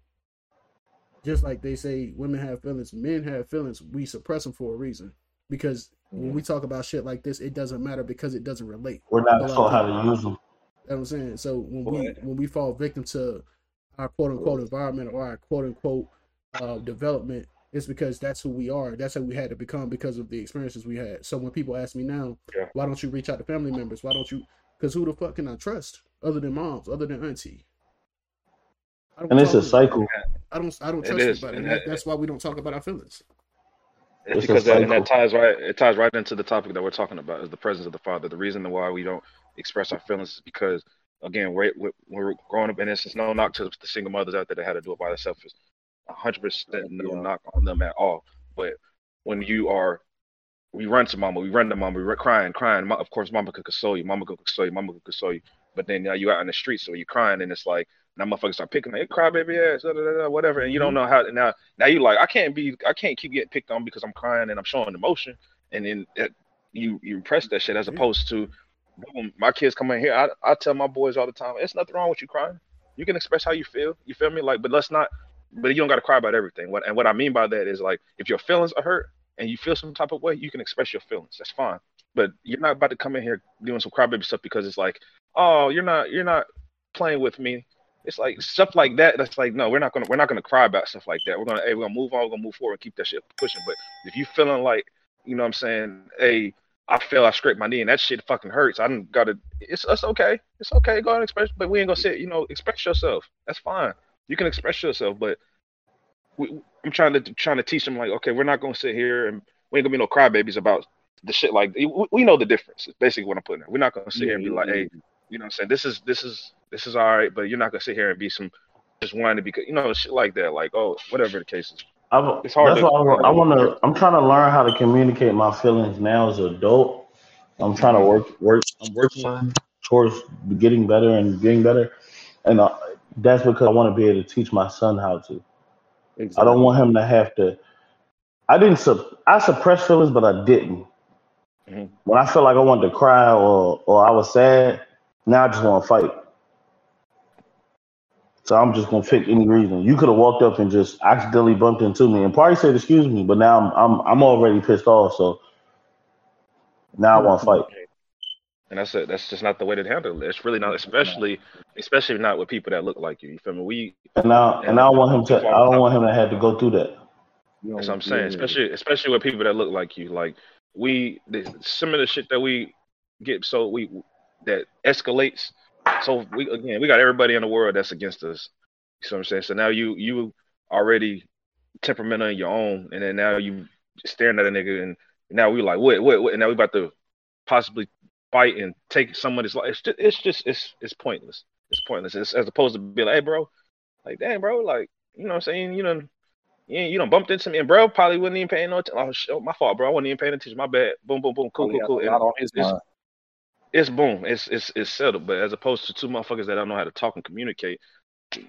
just like they say, women have feelings, men have feelings. We suppress them for a reason because when we talk about shit like this, it doesn't matter because it doesn't relate. We're not taught how to use them. You know what I'm saying? So when we when we fall victim to our quote unquote environment or our quote unquote uh, development, it's because that's who we are. That's how we had to become because of the experiences we had. So when people ask me now, Yeah. why don't you reach out to family members? Why don't you? Because who the fuck can I trust other than moms, other than auntie? And it's a to- cycle. I don't. I don't It trust is, anybody. and And that, that- that's why we don't talk about our feelings. It's It's because that, and that ties right. It ties right into the topic that we're talking about is the presence of the father. The reason why we don't express our feelings is because, again, we're, we're, we're growing up, and this is no knock to the single mothers out there that had to do it by themselves. It's hundred percent no Yeah. knock on them at all. But when you are, we run to mama, we run to mama, we are crying, crying. Of course, mama could console you, mama could console you, mama could console you. But then now you out in the street, so you're crying, and it's like now motherfuckers start picking, hey, cry baby ass, da, da, da, whatever, and you don't mm-hmm. know how. Now, now you like, I can't be, I can't keep getting picked on because I'm crying and I'm showing emotion, and then it, you you impress that shit as opposed to, boom, my kids come in here. I I tell my boys all the time, it's nothing wrong with you crying. You can express how you feel. You feel me? Like, but let's not. But you don't got to cry about everything. What and what I mean by that is like, if your feelings are hurt and you feel some type of way, you can express your feelings. That's fine. But you're not about to come in here doing some crybaby stuff because it's like, oh, you're not you're not playing with me. It's like stuff like that. That's like, no, we're not gonna we're not gonna cry about stuff like that. We're gonna hey, we're gonna move on, we're gonna move forward and keep that shit pushing. But if you feeling like, you know what I'm saying, hey, I feel I scraped my knee and that shit fucking hurts. I didn't gotta it's it's okay. It's okay, go ahead and express but we ain't gonna sit, you know, express yourself. That's fine. You can express yourself, but we, I'm trying to trying to teach them like, okay, we're not gonna sit here and we ain't gonna be no crybabies about the shit like we, we know the difference. Is basically what I'm putting. There. We're not gonna sit here and be like, hey, you know, what I'm saying this is this is this is all right, but you're not gonna sit here and be some just wanting to be, you know, shit like that. Like, oh, whatever the case is. I'm, It's hard That's to- why I, I want to. I'm trying to learn how to communicate my feelings now as an adult. I'm trying to work. Work. I'm working towards getting better and getting better, and uh, that's because I want to be able to teach my son how to. Exactly. I don't want him to have to. I didn't. Sup, I suppressed feelings, but I didn't. Mhm. When I felt like I wanted to cry or or I was sad, now I just want to fight. So I'm just gonna pick any reason. You could have walked up and just accidentally bumped into me and probably said excuse me, but now I'm I'm I'm already pissed off. So now I want to fight. And that's it. That's just not the way to handle it. It's really not, especially, especially not with people that look like you. You feel me? We. And now and I don't want him to. I don't want him to have to go through that. That's what I'm saying. Especially, especially with people that look like you. Like we, the, some of the shit that we get, so we that escalates. So we again, we got everybody in the world that's against us. You see what I'm saying? So now you you already temperamental in your own, and then now you staring at a nigga, and now we like what what what, and now we about to possibly fight and take somebody's life. It's just it's just it's it's pointless. It's pointless. It's, as opposed to be like, hey, bro, like damn, bro, like you know what I'm saying? You know, you you don't bumped into me, and bro probably wasn't even paying no attention. Oh, shit, oh, my fault, bro. I wasn't even paying attention. My bad. Boom, boom, boom. Cool, cool, cool. And on it's- mind. It's boom. It's it's it's settled. But as opposed to two motherfuckers that don't know how to talk and communicate,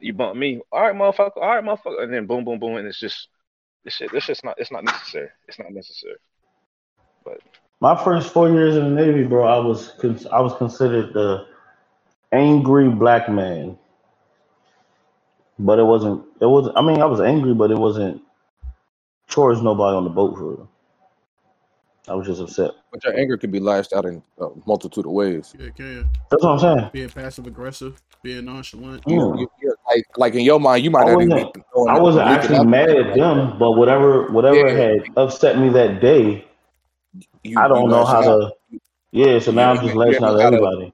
you bump me. All right, motherfucker. All right, motherfucker. And then boom, boom, boom, and it's just this shit. This shit's not. It's not necessary. It's not necessary. But My first four years in the Navy, bro, I was I was considered the angry black man. But it wasn't. It wasn't. I mean, I was angry, but it wasn't towards nobody on the boat for. I was just upset. But your anger can be lashed out in a multitude of ways. Yeah, can That's what I'm saying. being passive aggressive, being nonchalant. Yeah. You, you, like, like in your mind, you might I not even wasn't- be throwing I wasn't actually mad at them, but whatever whatever Yeah. had upset me that day, You, I don't you know how out. to. Yeah, so now I'm just lashing didn't out at how everybody.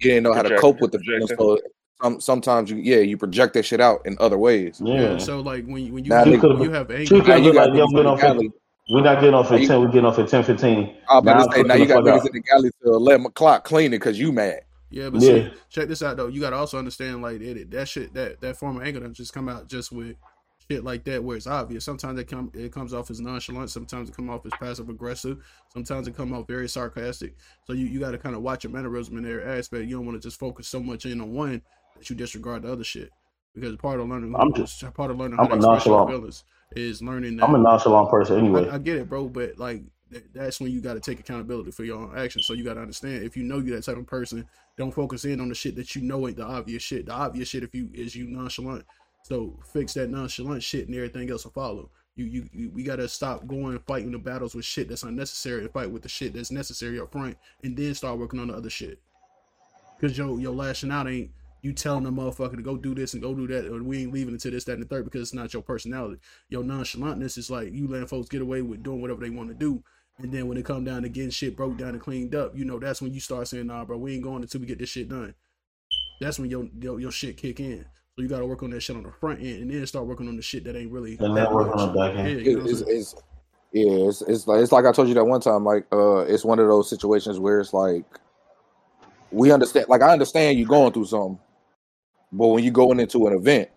You didn't know how to cope with the feelings. So some, sometimes you, yeah, you project that shit out in other ways. Yeah. So like when you when you, Now when they could've- you have anger, She Now could you got like, yo, niggas get in off the at, galley. we're not getting off at you- 10, we're getting off at 10 15. I was Now about to say, now you the got fuck niggas in the galley till 11 o'clock cleaning because you mad. Yeah, but Yeah. see, check this out though. You gotta also understand like it, that shit that that form of anger doesn't just come out just with shit like that where it's obvious. Sometimes it come it comes off as nonchalant. Sometimes it come off as passive aggressive. Sometimes it come off very sarcastic. So you, you got to kind of watch your mannerism in every aspect. You don't want to just focus so much in on one that you disregard the other shit. Because part of learning, I'm just- part of learning I'm how to a express your nonchalant. feelings is learning that I'm a nonchalant person anyway. I, I get it, bro, but like th- that's when you got to take accountability for your own actions. So you got to understand if you know you're that type of person, don't focus in on the shit that you know ain't the obvious shit. The obvious shit, if you is you nonchalant, so fix that nonchalant shit and everything else will follow. You you, you we got to stop going fighting the battles with shit that's unnecessary and fight with the shit that's necessary up front, and then start working on the other shit. Cause your your lashing out ain't you telling the motherfucker to go do this and go do that, or we ain't leaving until this, that, and the third because it's not your personality. Your nonchalantness is like you letting folks get away with doing whatever they want to do. And then when it come down to getting shit broke down and cleaned up, you know, that's when you start saying, nah, bro, we ain't going until we get this shit done. That's when your your, your shit kick in. So you gotta work on that shit on the front end and then start working on the shit that ain't really And that then work on the back end. Yeah, you know it's, it's, yeah, it's, it's like it's like I told you that one time. Like, uh, it's one of those situations where it's like we understand. Like, I understand you going through something, but when you're going into an event,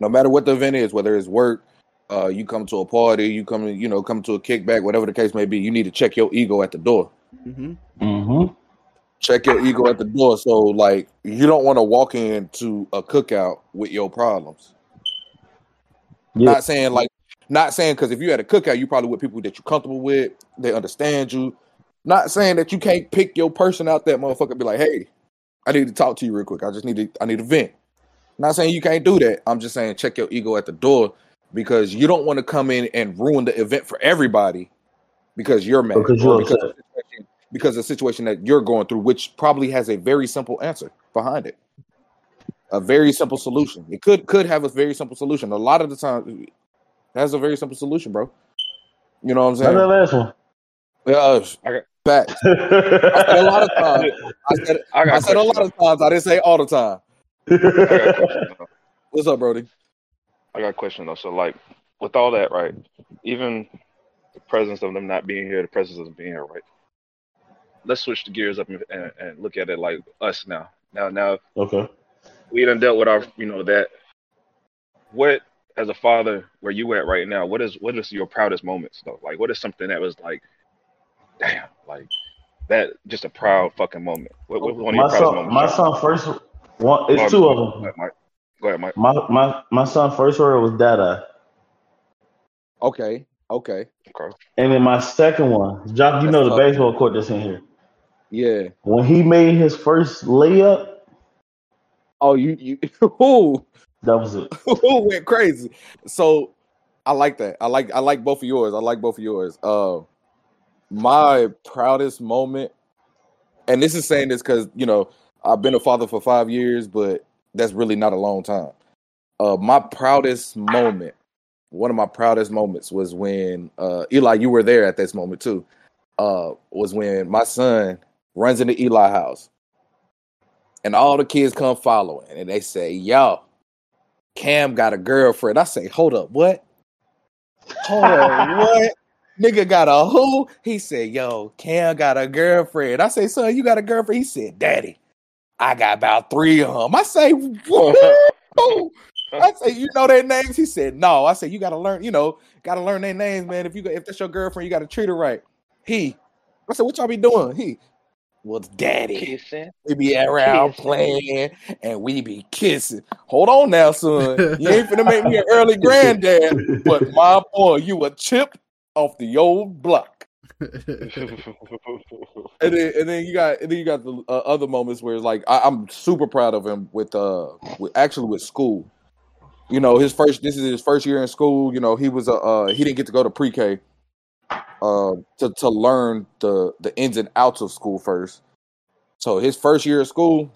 no matter what the event is, whether it's work, uh, you come to a party, you come, you know, come to a kickback, whatever the case may be, you need to check your ego at the door. Mhm. Mm-hmm. Check your ego at the door. So, like, you don't want to walk into a cookout with your problems. Yeah. Not saying like, not saying because if you had a cookout, you probably with people that you're comfortable with, they understand you. Not saying that you can't pick your person out that motherfucker. and Be like, hey, I need to talk to you real quick. I just need to, I need a vent. Not saying you can't do that. I'm just saying check your ego at the door because you don't want to come in and ruin the event for everybody because you're mad Because you're because of the situation- because of the situation that you're going through, which probably has a very simple answer behind it. A very simple solution. It could could have a very simple solution. A lot of the time, it has a very simple solution, bro. You know what I'm That's that saying? last one. Yeah, uh, Okay. facts. I said a lot of times. I said, I I said a lot of times. I didn't say all the time. I got a question. though. What's up, Brody? I got a question though. So like with all that, right? Even the presence of them not being here, the presence of them being here, right? Let's switch the gears up and, and, and look at it like us now. Now, now Okay. we done dealt with our, you know, that. What, as a father, where you at right now? What is what is your proudest moments though? Like, what is something that was like, damn, like that, just a proud fucking moment. What, what was one of your My proudest son, moments? my son first one. It's Or- two of Go them. ahead, Mike. Go ahead, Mike. My my my son first word was Dada, Okay, okay, Okay. and then my second one, Jock. You That's know the tough. baseball court that's in here. yeah. When he made his first layup, Oh, you you who that was it. who went crazy? So I like that. I like I like both of yours. I like both of yours. Uh, my proudest moment, and this is saying this because you know I've been a father for five years, but that's really not a long time. Uh, my proudest moment, one of my proudest moments was when uh, Eli, you were there at this moment too. Uh, was when my son runs into Eli house, and all the kids come following, and they say, "Yo, Cam got a girlfriend." I say, "Hold up, what? Hold on, what?" Nigga got a who? He said, "Yo, Cam got a girlfriend." I say, "Son, you got a girlfriend?" He said, "Daddy, I got about three of them." I say, "Whoa!" I say, "You know their names?" He said, "No." I said, "You got to learn. You know, got to learn their names, man. If you if that's your girlfriend, you got to treat her right." He, I said, "What y'all be doing?" He, well, Daddy, Kissing. we be around Kissing. playing and we be kissing. Hold on now, son. You ain't finna make me an early granddad, but my boy, you a chip off the old block. And then, and then you got, and then you got the uh, other moments where it's like I, I'm super proud of him with, uh, with actually with school. You know, his first, this is his first year in school. You know, he was a, uh, he didn't get to go to pre-K, uh, to to learn the the ins and outs of school first. So his first year of school,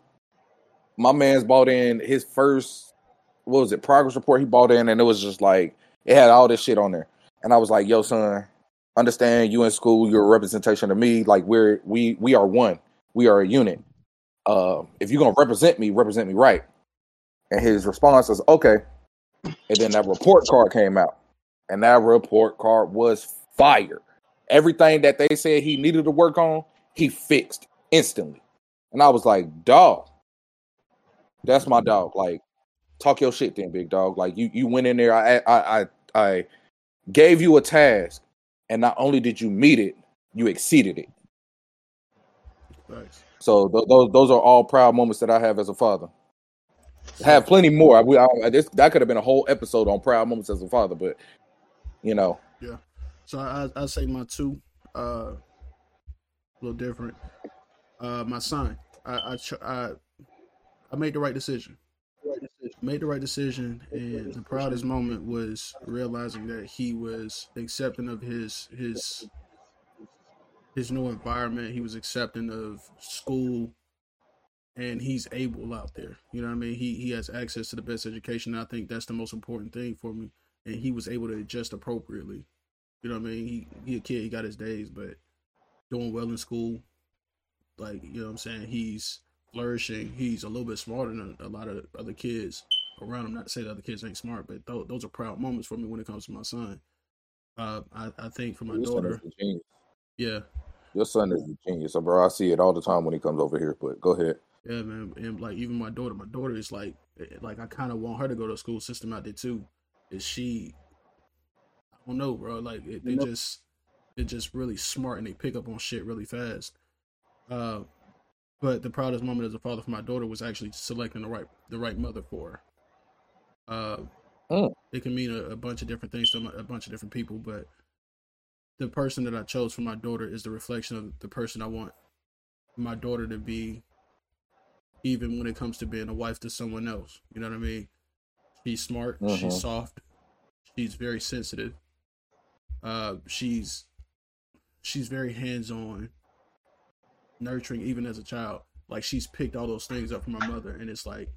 my man's bought in his first what was it progress report he bought in and it was just like it had all this shit on there and i was like yo son understand you in school you're a representation of me like we're we we are one. We are a unit. Uh if you're gonna represent me represent me right. And his response was okay. And then that report card came out. And that report card was fire. Everything that they said he needed to work on he fixed instantly. And i was like dog that's my dog like talk your shit then, big dog. Like you, you went in there. I, I, I, I gave you a task, and not only did you meet it, you exceeded it. Thanks. So th- those, those are all proud moments that I have as a father. I have plenty more. I, we, I, this that could have been a whole episode on proud moments as a father, but you know, Yeah. So I I say my two, uh, a little different. Uh, my son, I I I, I made the right decision. Made the right decision, and the proudest moment was realizing that he was accepting of his his his new environment. He was accepting of school, and he's able out there. You know what I mean? He he has access to the best education. I think that's the most important thing for me. And he was able to adjust appropriately. You know what I mean? He he a kid, he got his days, but doing well in school. Like, you know what I'm saying? He's flourishing. He's a little bit smarter than a lot of other kids around him. Not to say the other kids ain't smart, but th- those are proud moments for me when it comes to my son. Uh, I, I think for my your daughter, is a genius. yeah, Your son is a genius, so bro. I see it all the time when he comes over here. But go ahead. yeah, man. And like even my daughter, my daughter is like, eh, like I kind of want her to go to a school system out there too. Is she? I don't know, bro. Like it, they just, they're just really smart and they pick up on shit really fast. Uh, but the proudest moment as a father for my daughter was actually selecting the right the right mother for her. Uh, Mm. it can mean a, a bunch of different things to a bunch of different people, but the person that I chose for my daughter is the reflection of the person I want my daughter to be, even when it comes to being a wife to someone else. You know what I mean? She's smart. She's soft. She's very sensitive. Uh, she's she's very hands on, nurturing even as a child. Like she's picked all those things up from her mother, and it's like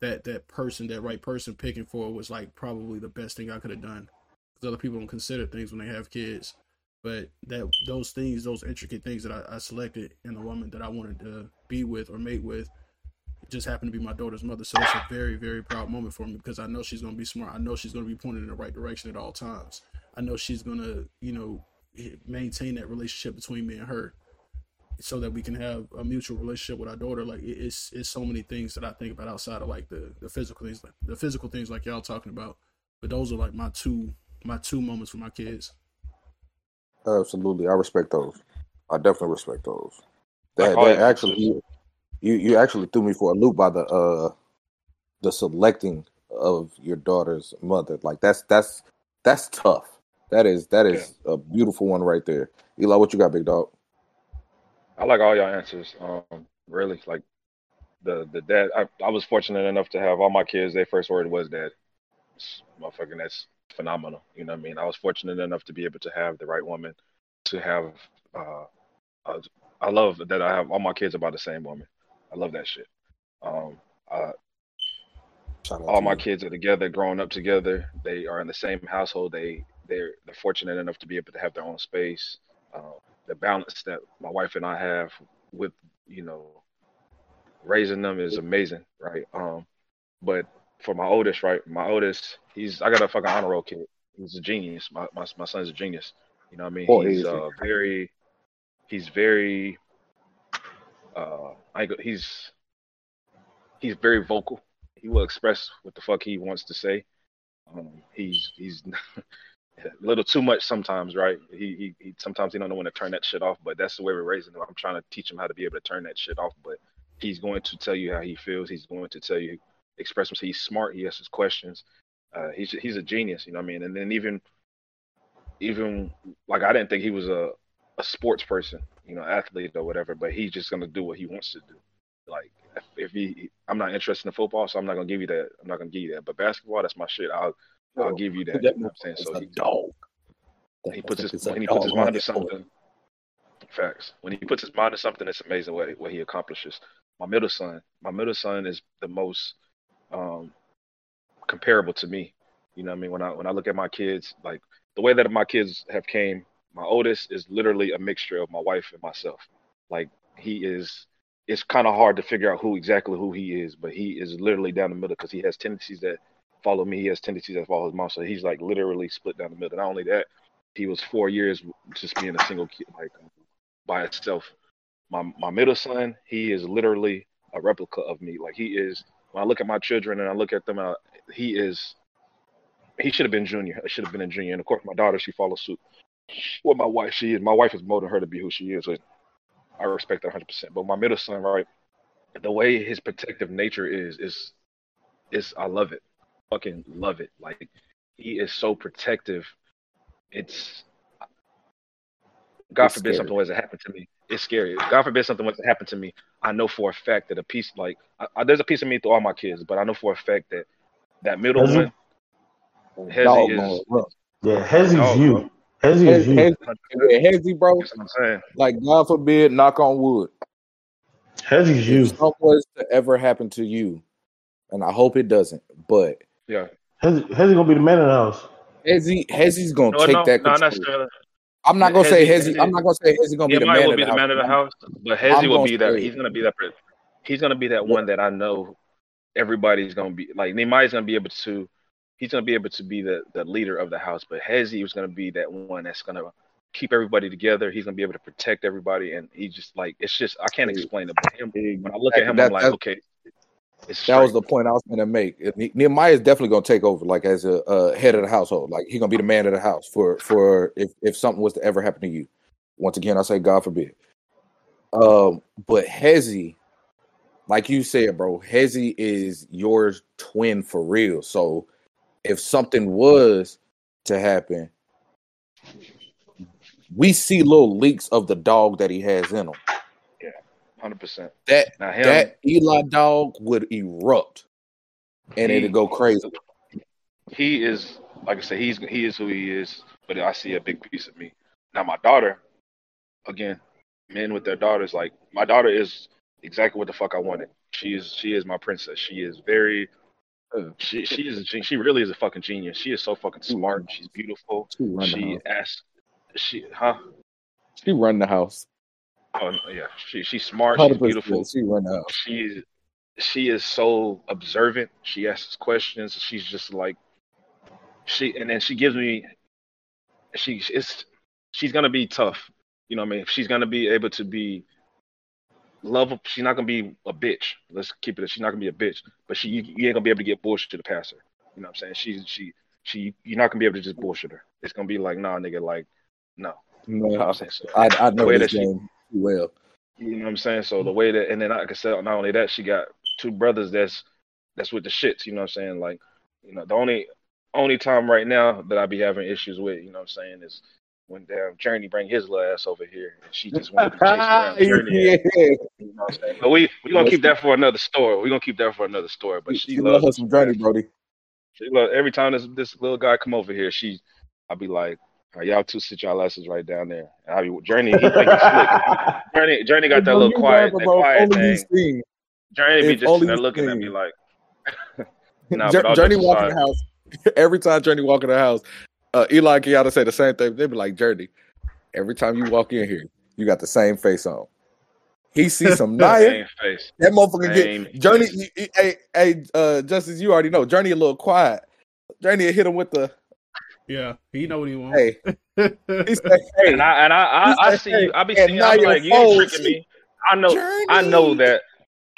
that that person, that right person picking for was like probably the best thing I could have done. Because other people don't consider things when they have kids, but that those things, those intricate things that I, I selected in the woman that I wanted to be with or mate with, just happened to be my daughter's mother. So that's a very very proud moment for me because I know she's gonna be smart. I know she's gonna be pointed in the right direction at all times. I know she's gonna, you know, maintain that relationship between me and her, so that we can have a mutual relationship with our daughter. Like it's it's so many things that I think about outside of like the the physical things, like the physical things like y'all talking about. But those are like my two my two moments for my kids. Absolutely, I respect those. I definitely respect those. That, that actually, you, you you actually threw me for a loop by the uh the selecting of your daughter's mother. Like that's that's that's tough. That is that is yeah. a beautiful one right there. Eli, what you got, big dog? I like all your answers. Um, really, like the the dad. I, I was fortunate enough to have all my kids. Their first word was dad. It's, motherfucking, that's phenomenal. You know what I mean? I was fortunate enough to be able to have the right woman, to have. Uh, uh, I love that I have all my kids about the same woman. I love that shit. Um, uh, all my kids are together, growing up together. They are in the same household. They they're they're fortunate enough to be able to have their own space. Uh, the balance that my wife and I have with you know raising them is amazing, right? Um, but for my oldest, right, my oldest, he's I got a fucking honor roll kid. He's a genius. My my my son's a genius. You know what I mean? Oh, he's uh, very, he's very, uh, I he's he's very vocal. He will express what the fuck he wants to say. Um, he's he's a little too much sometimes, right? He, he, he sometimes he don't know when to turn that shit off, but that's the way we're raising him. I'm trying to teach him how to be able to turn that shit off, but he's going to tell you how he feels. He's going to tell you, express himself. He's smart. He asks questions. Uh, he's he's a genius, you know what I mean? And then even even like I didn't think he was a a sports person, you know, athlete or whatever, but he's just gonna do what he wants to do. Like if, if he, I'm not interested in football, so I'm not gonna give you that. I'm not gonna give you that. But basketball, that's my shit. I'll I'll give you that. You know what I'm saying? So he, dog. he puts his when he puts his mind to something. Facts. When he puts his mind to something, it's amazing what what he accomplishes. My middle son, my middle son is the most um, comparable to me. You know what I mean? When I when I look at my kids, like the way that my kids have came, my oldest is literally a mixture of my wife and myself. Like he is it's kind of hard to figure out who exactly who he is, but he is literally down the middle because he has tendencies that follow me. He has tendencies that follow his mom. So he's like literally split down the middle. Not only that, he was four years just being a single kid, like by itself. My my middle son, he is literally a replica of me. Like he is. When I look at my children and I look at them, uh, he is. He should have been junior. I should have been a junior. And of course, my daughter, she follows suit. What my wife, she is. My wife is molding her to be who she is. And I respect that 100. percent But my middle son, right, the way his protective nature is, is, is I love it fucking love it. Like he is so protective. It's God it's forbid scary. something was to happen to me. It's scary. God forbid something was to happen to me. I know for a fact that a piece like I, I, there's a piece of me through all my kids, but I know for a fact that that middle Hezzy? one, Hezzy is yeah, Hezzy's you. Hezzy is you. Hezzy, bro. Like God forbid, knock on wood. Hezzy's you. If something was to ever happen to you, and I hope it doesn't, but yeah. Hezzy, Hezzy gonna be the man of the house. Hezzy, Hezzy's gonna no, take no, that control. No, I'm not gonna Hezzy, say Hezzy, Hezzy. I'm not gonna say Hezzy gonna be the man. will be the, man of the house, but Hezzy will be that. He's gonna be that. He's gonna be that one that I know everybody's gonna be like. Nehemiah's gonna be able to. He's gonna be able to be the the leader of the house, but Hezzy was gonna be that one that's gonna keep everybody together. He's gonna be able to protect everybody, and he just like it's just I can't explain it. But him, when I look at him, that, I'm like, okay, that was the point I was going to make. Nehemiah is definitely going to take over, like as a uh, head of the household. Like he's going to be the man of the house for for if if something was to ever happen to you. Once again, I say God forbid. Um, but Hezzy, like you said, bro, Hezzy is your twin for real. So if something was to happen, we see little leaks of the dog that he has in him hundred percent. That him, that Eli dog would erupt, and he, it'd go crazy. He is like I said, he's he is who he is. But I see a big piece of me. Now my daughter, again, men with their daughters, like my daughter is exactly what the fuck I wanted. She is she is my princess. She is very she she is a, she really is a fucking genius. She is so fucking smart. She's beautiful. She asks she huh? She run the house. Oh yeah, she she's smart. She's beautiful. She run out. She's she is so observant. She asks questions. She's just like she, and then she gives me she it's she's gonna be tough. You know what I mean? She's gonna be able to be love. She's not gonna be a bitch. Let's keep it. She's not gonna be a bitch, but she you, you ain't gonna be able to get bullshit to pass her. You know what I'm saying? She's she she you're not gonna be able to just bullshit her. It's gonna be like, nah, nigga, like, no. You know No, I'm saying? So I I know way this that she, game well. you know what I'm saying? So the way that, and then I I said, not only that, she got two brothers that's that's with the shits. You know what I'm saying? Like, you know, the only only time right now that I be having issues with, you know what I'm saying, is when damn Journey bring his little ass over here, and she just want to chasing around Journey. yeah. You know what I'm saying? But we we gonna keep that for another story. We gonna keep that for another story. But she She love her some journey, Brody. she love every time this this little guy come over here, she I'll be like, "All right, y'all two sit y'all asses right down there. I'll be Journey, he think he's slick. Journey Journey got that little quiet, that quiet thing. Journey be just sitting there looking at me like Nah, all Journey walk in the house. Every time Journey walk in the house, uh, Eli and Kiana say the same thing. They be like, Journey, every time you walk in here, you got the same face on. He sees some Naya. face. That motherfucker Same get Journey. face. he- he- Hey, hey, uh, Justice, you already know. Journey a little quiet. Journey hit him with the Yeah, he know what he wants. hey. He say, hey, And I and I I, I said, see hey, you. I be and seeing. now I'm your like, you ain't tricking me. I know. Journey. I know that.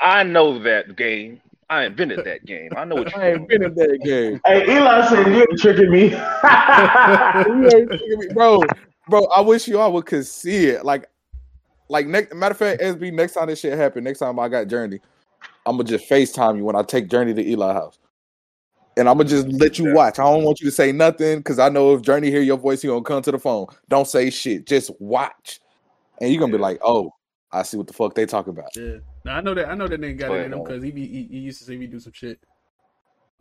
I know that game. I invented that game. I know what you're ain't been in that game. Hey, Eli said you ain't tricking me. You ain't tricking me. bro, bro. I wish you all would could see it. Like, like next matter of fact, SB. Next time this shit happen, next time I got Journey, I'm gonna just Facetime you when I take Journey to Eli house, and I'm gonna just let you watch. I don't want you to say nothing because I know if Journey hear your voice, he gonna come to the phone. Don't say shit. Just watch, and you gonna be like, oh, I see what the fuck they talking about. Yeah. Now I know that I know that nigga got it in him because um, he, be, he he used to see me do some shit.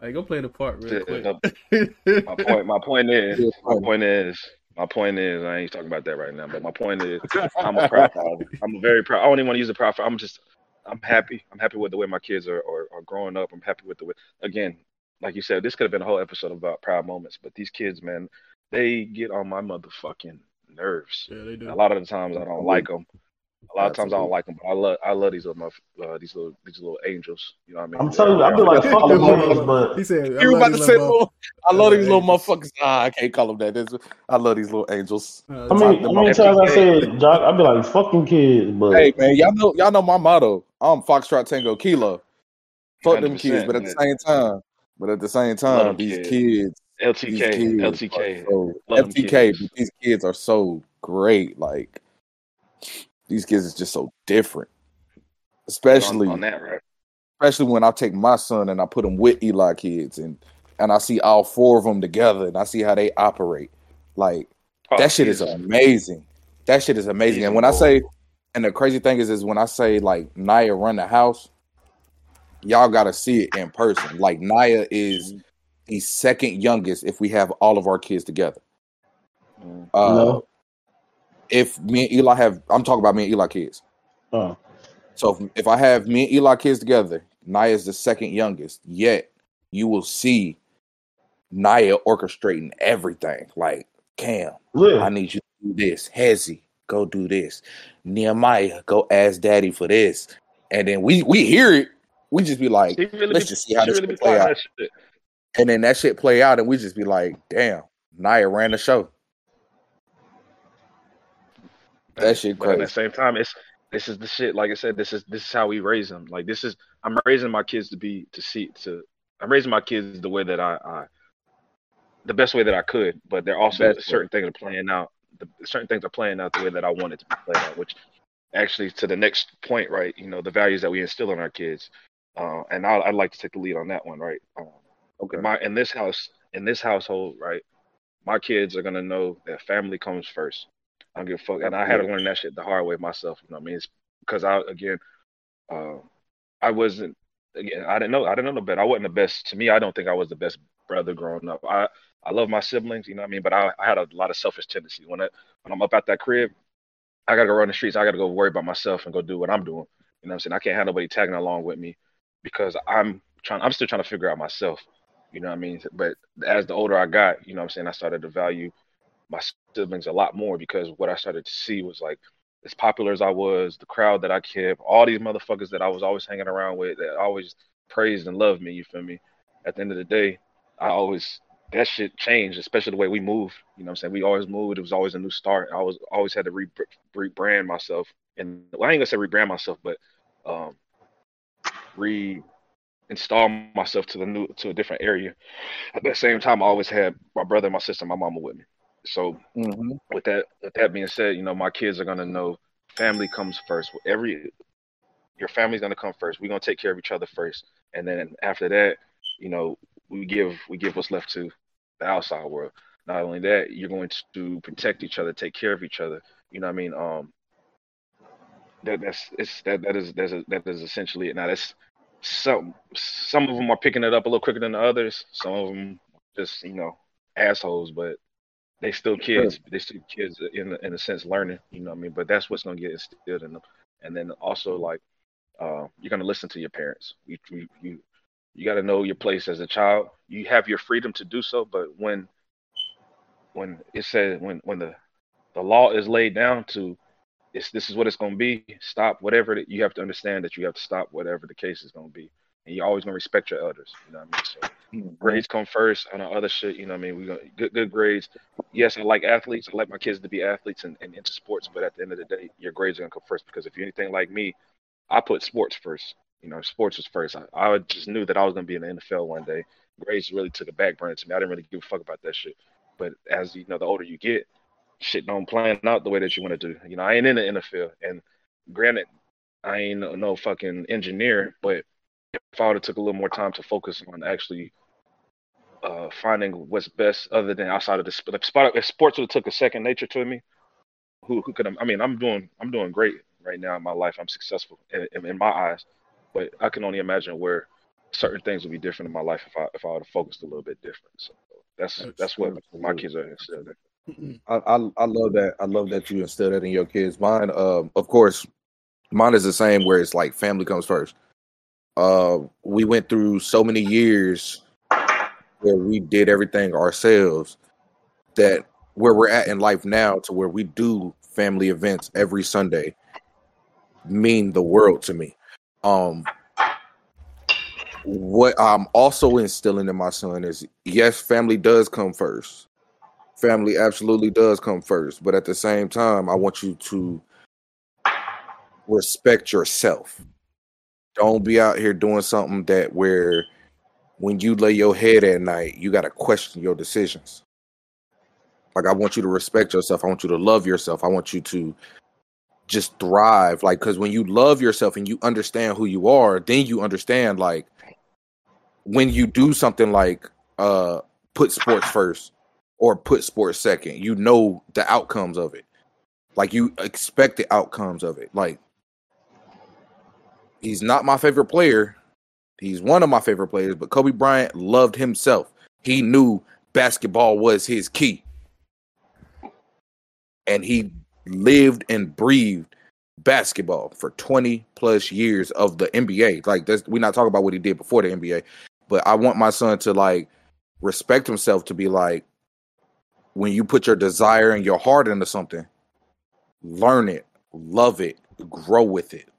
Like go play the part real Yeah, quick. My point. My point is. My point is. My point is. I ain't talking about that right now. But my point is. I'm a proud father. I'm a very proud. I don't even want to use the proud. father. I'm just. I'm happy. I'm happy with the way my kids are, are are growing up. I'm happy with the way. Again, like you said, this could have been a whole episode about proud moments. But these kids, man, they get on my motherfucking nerves. yeah, they do. A lot of the times I don't like them. A lot of times I don't like them, but I love I love these little motherf- uh, these little these little angels. You know what I mean? I'm telling you, I'd be like, fuck He the but he said, You love about to say, little little, I love these little motherfuckers. Ah, I can't call them that. That's- I love these little angels. Uh, I mean, the how many times I said, Jock, I'd be like, fucking kids, but Hey man, y'all know y'all know my motto. I'm Foxtrot Tango Kilo. Fuck them kids, but at the same time, but at the same time, these kids. kids, these LTK, kids LTK. so FTK, these kids are so great. Like these kids is just so different. Especially on, on that, right? especially when I take my son and I put him with Eli kids and and I see all four of them together and I see how they operate. Like Oh, that shit is amazing. That shit is amazing. And when I say, and the crazy thing is, is when I say like Naya run the house, y'all gotta see it in person. Like Naya is Mhm. the second youngest if we have all of our kids together. Mm. Uh, No. If me and Eli have, I'm talking about me and Eli kids. oh, So if, if I have me and Eli kids together, Naya is the second youngest. Yet you will see Naya orchestrating everything. Like Cam, I need you to do this. Hezzy, go do this. Nehemiah, go ask daddy for this. And then we we hear it. We just be like, really let's be, just see how this really shit play out. And then that shit play out, and we just be like, damn, Nia ran the show. That shit But at the same time, it's this is the shit. Like I said, this is this is how we raise them. Like this is I'm raising my kids to be to see to. I'm raising my kids the way that I, I the best way that I could. But they're also Best way. certain things are playing out. The certain things are playing out the way that I want it to be played out. Which actually to the next point, right? You know, the values that we instill in our kids. Uh, and I, I'd like to take the lead on that one, right? Um, Okay. my in this house in this household right my kids are gonna know that family comes first. I don't give a fuck. And i had to learn that shit the hard way myself you know what i mean? It's because i again uh, i wasn't again i didn't know i didn't know no better. I wasn't the best to me i don't think i was the best brother growing up. I i love my siblings you know what i mean? But i, I had a lot of selfish tendencies. When, I, when i'm up at that crib i gotta go run the streets. I gotta go worry about myself and go do what i'm doing you know what i'm saying? I can't have nobody tagging along with me because i'm trying i'm still trying to figure out myself you know what I mean? But as the older I got, you know what I'm saying, I started to value my siblings a lot more because what I started to see was like as popular as I was, the crowd that I kept, all these motherfuckers that I was always hanging around with that always praised and loved me, you feel me? At the end of the day, I always that shit changed, especially the way we moved. You know what I'm saying? We always moved. It was always a new start. I was always had to re- rebrand myself. And well, I ain't gonna say rebrand myself, but reinstall myself to the new to a different area. At the same time, I always had my brother, my sister, my mama with me. So Mm-hmm. with that with that being said, you know, my kids are gonna know family comes first. Every your family's gonna come first. We're gonna take care of each other first. And then after that, you know, we give we give what's left to the outside world. Not only that, you're going to protect each other, take care of each other. You know what I mean? Um that that's it's that that is that's a, that is essentially it. Now that's some some of them are picking it up a little quicker than the others. Some of them just you know assholes, but they still kids. They still kids in in a sense learning. You know what I mean? But that's what's gonna get instilled in them. And then also like uh, you're gonna listen to your parents. You you you, you got to know your place as a child. You have your freedom to do so, but when when it said when when the the law is laid down to it's this is what it's going to be. Stop whatever that you have to understand that you have to stop whatever the case is going to be. And you're always going to respect your elders you know what i mean? So Mm-hmm. grades come first on the other shit you know what i mean? We going good good grades. Yes i like athletes. I like my kids to be athletes and, and into sports but at the end of the day your grades are going to come first because if you're anything like me i put sports first you know sports was first. I, I just knew that i was going to be in the nfl one day. Grades really took a back burner to me. I didn't really give a fuck about that shit. But as you know the older you get shit don't plan out the way that you want to do. You know, I ain't in the NFL, and granted, I ain't no, no fucking engineer, but if I would have took a little more time to focus on actually uh, finding what's best, other than outside of the like, sport, if sports would have took a second nature to me, who who could I, I mean, I'm doing I'm doing great right now in my life. I'm successful in, in, in my eyes, but I can only imagine where certain things would be different in my life if I if I would have focused a little bit different. So that's That's that's what my kids are instilled in. I, I I love that. I love that you instill that in your kids. Mine, um, of course, mine is the same. Where it's like family comes first. Uh, we went through so many years where we did everything ourselves. That where we're at in life now, to where we do family events every Sunday, mean the world to me. Um, what I'm also instilling in my son is yes, family does come first family absolutely does come first but at the same time i want you to respect yourself. Don't be out here doing something that where when you lay your head at night you got to question your decisions. Like i want you to respect yourself. I want you to love yourself. I want you to just thrive. Like because when you love yourself and you understand who you are then you understand like when you do something like uh put sports first or put sports second. You know the outcomes of it. Like you expect the outcomes of it. Like he's not my favorite player. He's one of my favorite players, but Kobe Bryant loved himself. He knew basketball was his key. And he lived and breathed basketball for 20 plus years of the NBA. Like that's we're not talking about what he did before the NBA, but I want my son to like respect himself to be like when you put your desire and your heart into something, learn it, love it, grow with it.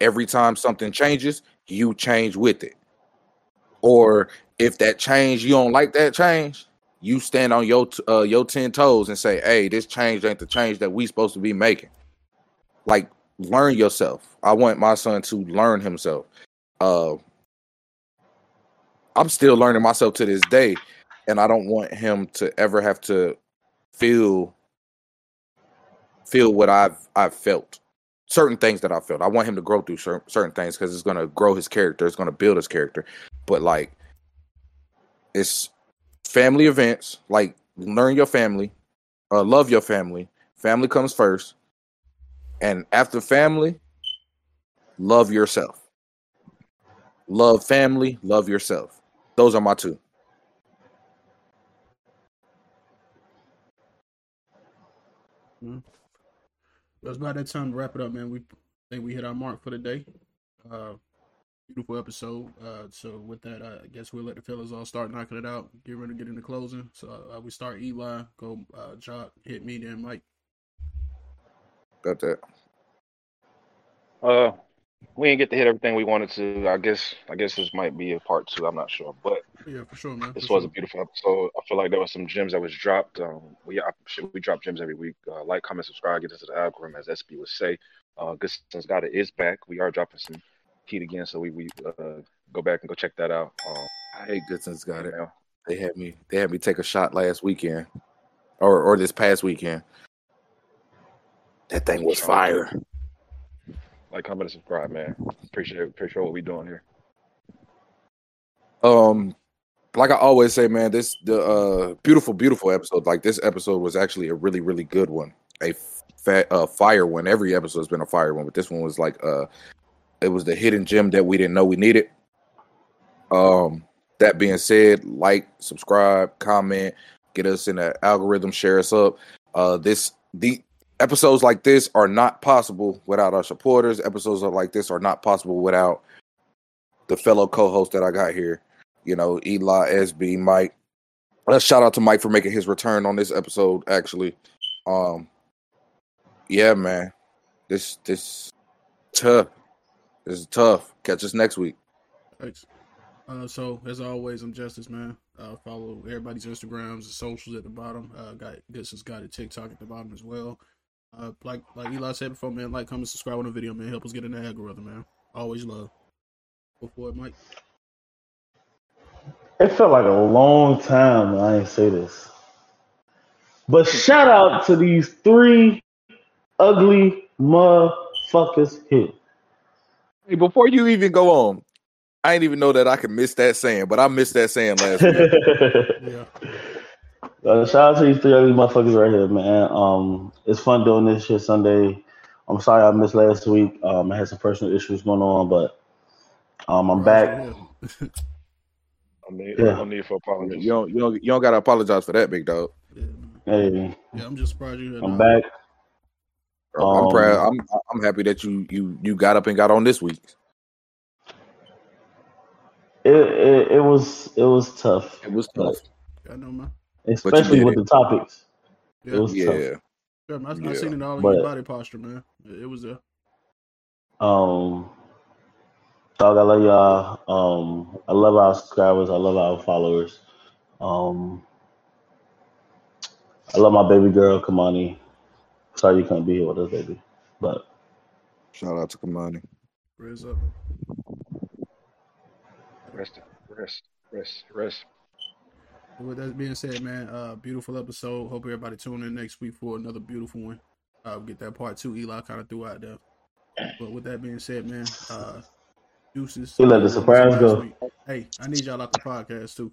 Every time something changes, you change with it. Or if that change you don't like that change, you stand on your uh, your ten toes and say, "Hey, this change ain't the change that we supposed to be making." Like, learn yourself. I want my son to learn himself. Uh, I'm still learning myself to this day, and I don't want him to ever have to feel feel what I've I've felt. Certain things that I felt. I want him to grow through certain, certain things because it's gonna grow his character. It's gonna build his character. But like, it's family events. Like, learn your family, uh, love your family. Family comes first, and after family, love yourself. Love family, love yourself. Those are my two. It's about that time to wrap it up, man. We think we hit our mark for the day. Uh, beautiful episode. Uh, so with that, I guess we'll let the fellas all start knocking it out. Get ready to get into closing. So uh, we start Eli, go uh, Jock, hit me, then Mike. Got that. Uh, we didn't get to hit everything we wanted to. I guess I guess this might be a part two. I'm not sure, but Yeah, for sure, man. this for was a beautiful episode. I feel like there was some gems that was dropped. Um, we I, we drop gems every week. Uh, like, comment, subscribe, get into the algorithm, as SB would say. Uh, Good Sense Got It is back. We are dropping some heat again, so we we uh, go back and go check that out. Um, I hate Goodson's got it. you They had me. They had me take a shot last weekend, or or this past weekend. That thing was fire. Like, comment, and subscribe, man. Appreciate appreciate what we doing here. Um, like I always say, man, this the uh beautiful, beautiful episode. Like this episode was actually a really, really good one. A fat uh fire one. Every episode's been a fire one, but this one was like uh it was the hidden gem that we didn't know we needed. Um, that being said, like, subscribe, comment, get us in the algorithm, share us up. Uh, this the episodes like this are not possible without our supporters. Episodes like this are not possible without the fellow co-host that I got here. You know, Eli, SB, Mike. Let's shout out to Mike for making his return on this episode. Actually, um, yeah, man, this this tough. This is tough. Catch us next week. Thanks. Uh, so as always, I'm Justice, man. Uh, follow everybody's Instagrams and socials at the bottom. Uh, got this has got a TikTok at the bottom as well. Uh, like like Eli said before, man, like, comment, subscribe on the video, man. Help us get in the algorithm, man. Always love. Before it, Mike. It felt like a long time when I didn't say this. But shout out to these three ugly motherfuckers here. Hey, before you even go on, I didn't even know that I could miss that saying, but I missed that saying last week. Yeah. Uh, shout out to these three ugly motherfuckers right here, man. Um, it's fun doing this shit Sunday. I'm sorry I missed last week. Um, I had some personal issues going on, but um, I'm back. I No need, Yeah. no need for apologies. you don't, you don't, you don't gotta apologize for that, big dog. Yeah. Hey, yeah, I'm just surprised you. I'm back. I'm Um, proud. I'm I'm happy that you you you got up and got on this week. It, it it was it was tough, It was tough. I know, man. Especially with it. the topics. Yeah, It was Yeah, tough. yeah man, I, Yeah. I seen it all in But- your body posture, man. It, it was there. Um, dog, I love y'all. Um, I love our subscribers. I love our followers. Um, I love my baby girl, Kamani. Sorry you couldn't be here with us, baby. But shout out to Kamani. Raise up. Rest, rest, rest, rest. With that being said, man, uh, beautiful episode. Hope everybody tune in next week for another beautiful one. Uh, get that part two. Eli kind of threw out there. But with that being said, man, uh, deuces. He let the surprise go. week. Hey, I need y'all out the podcast too.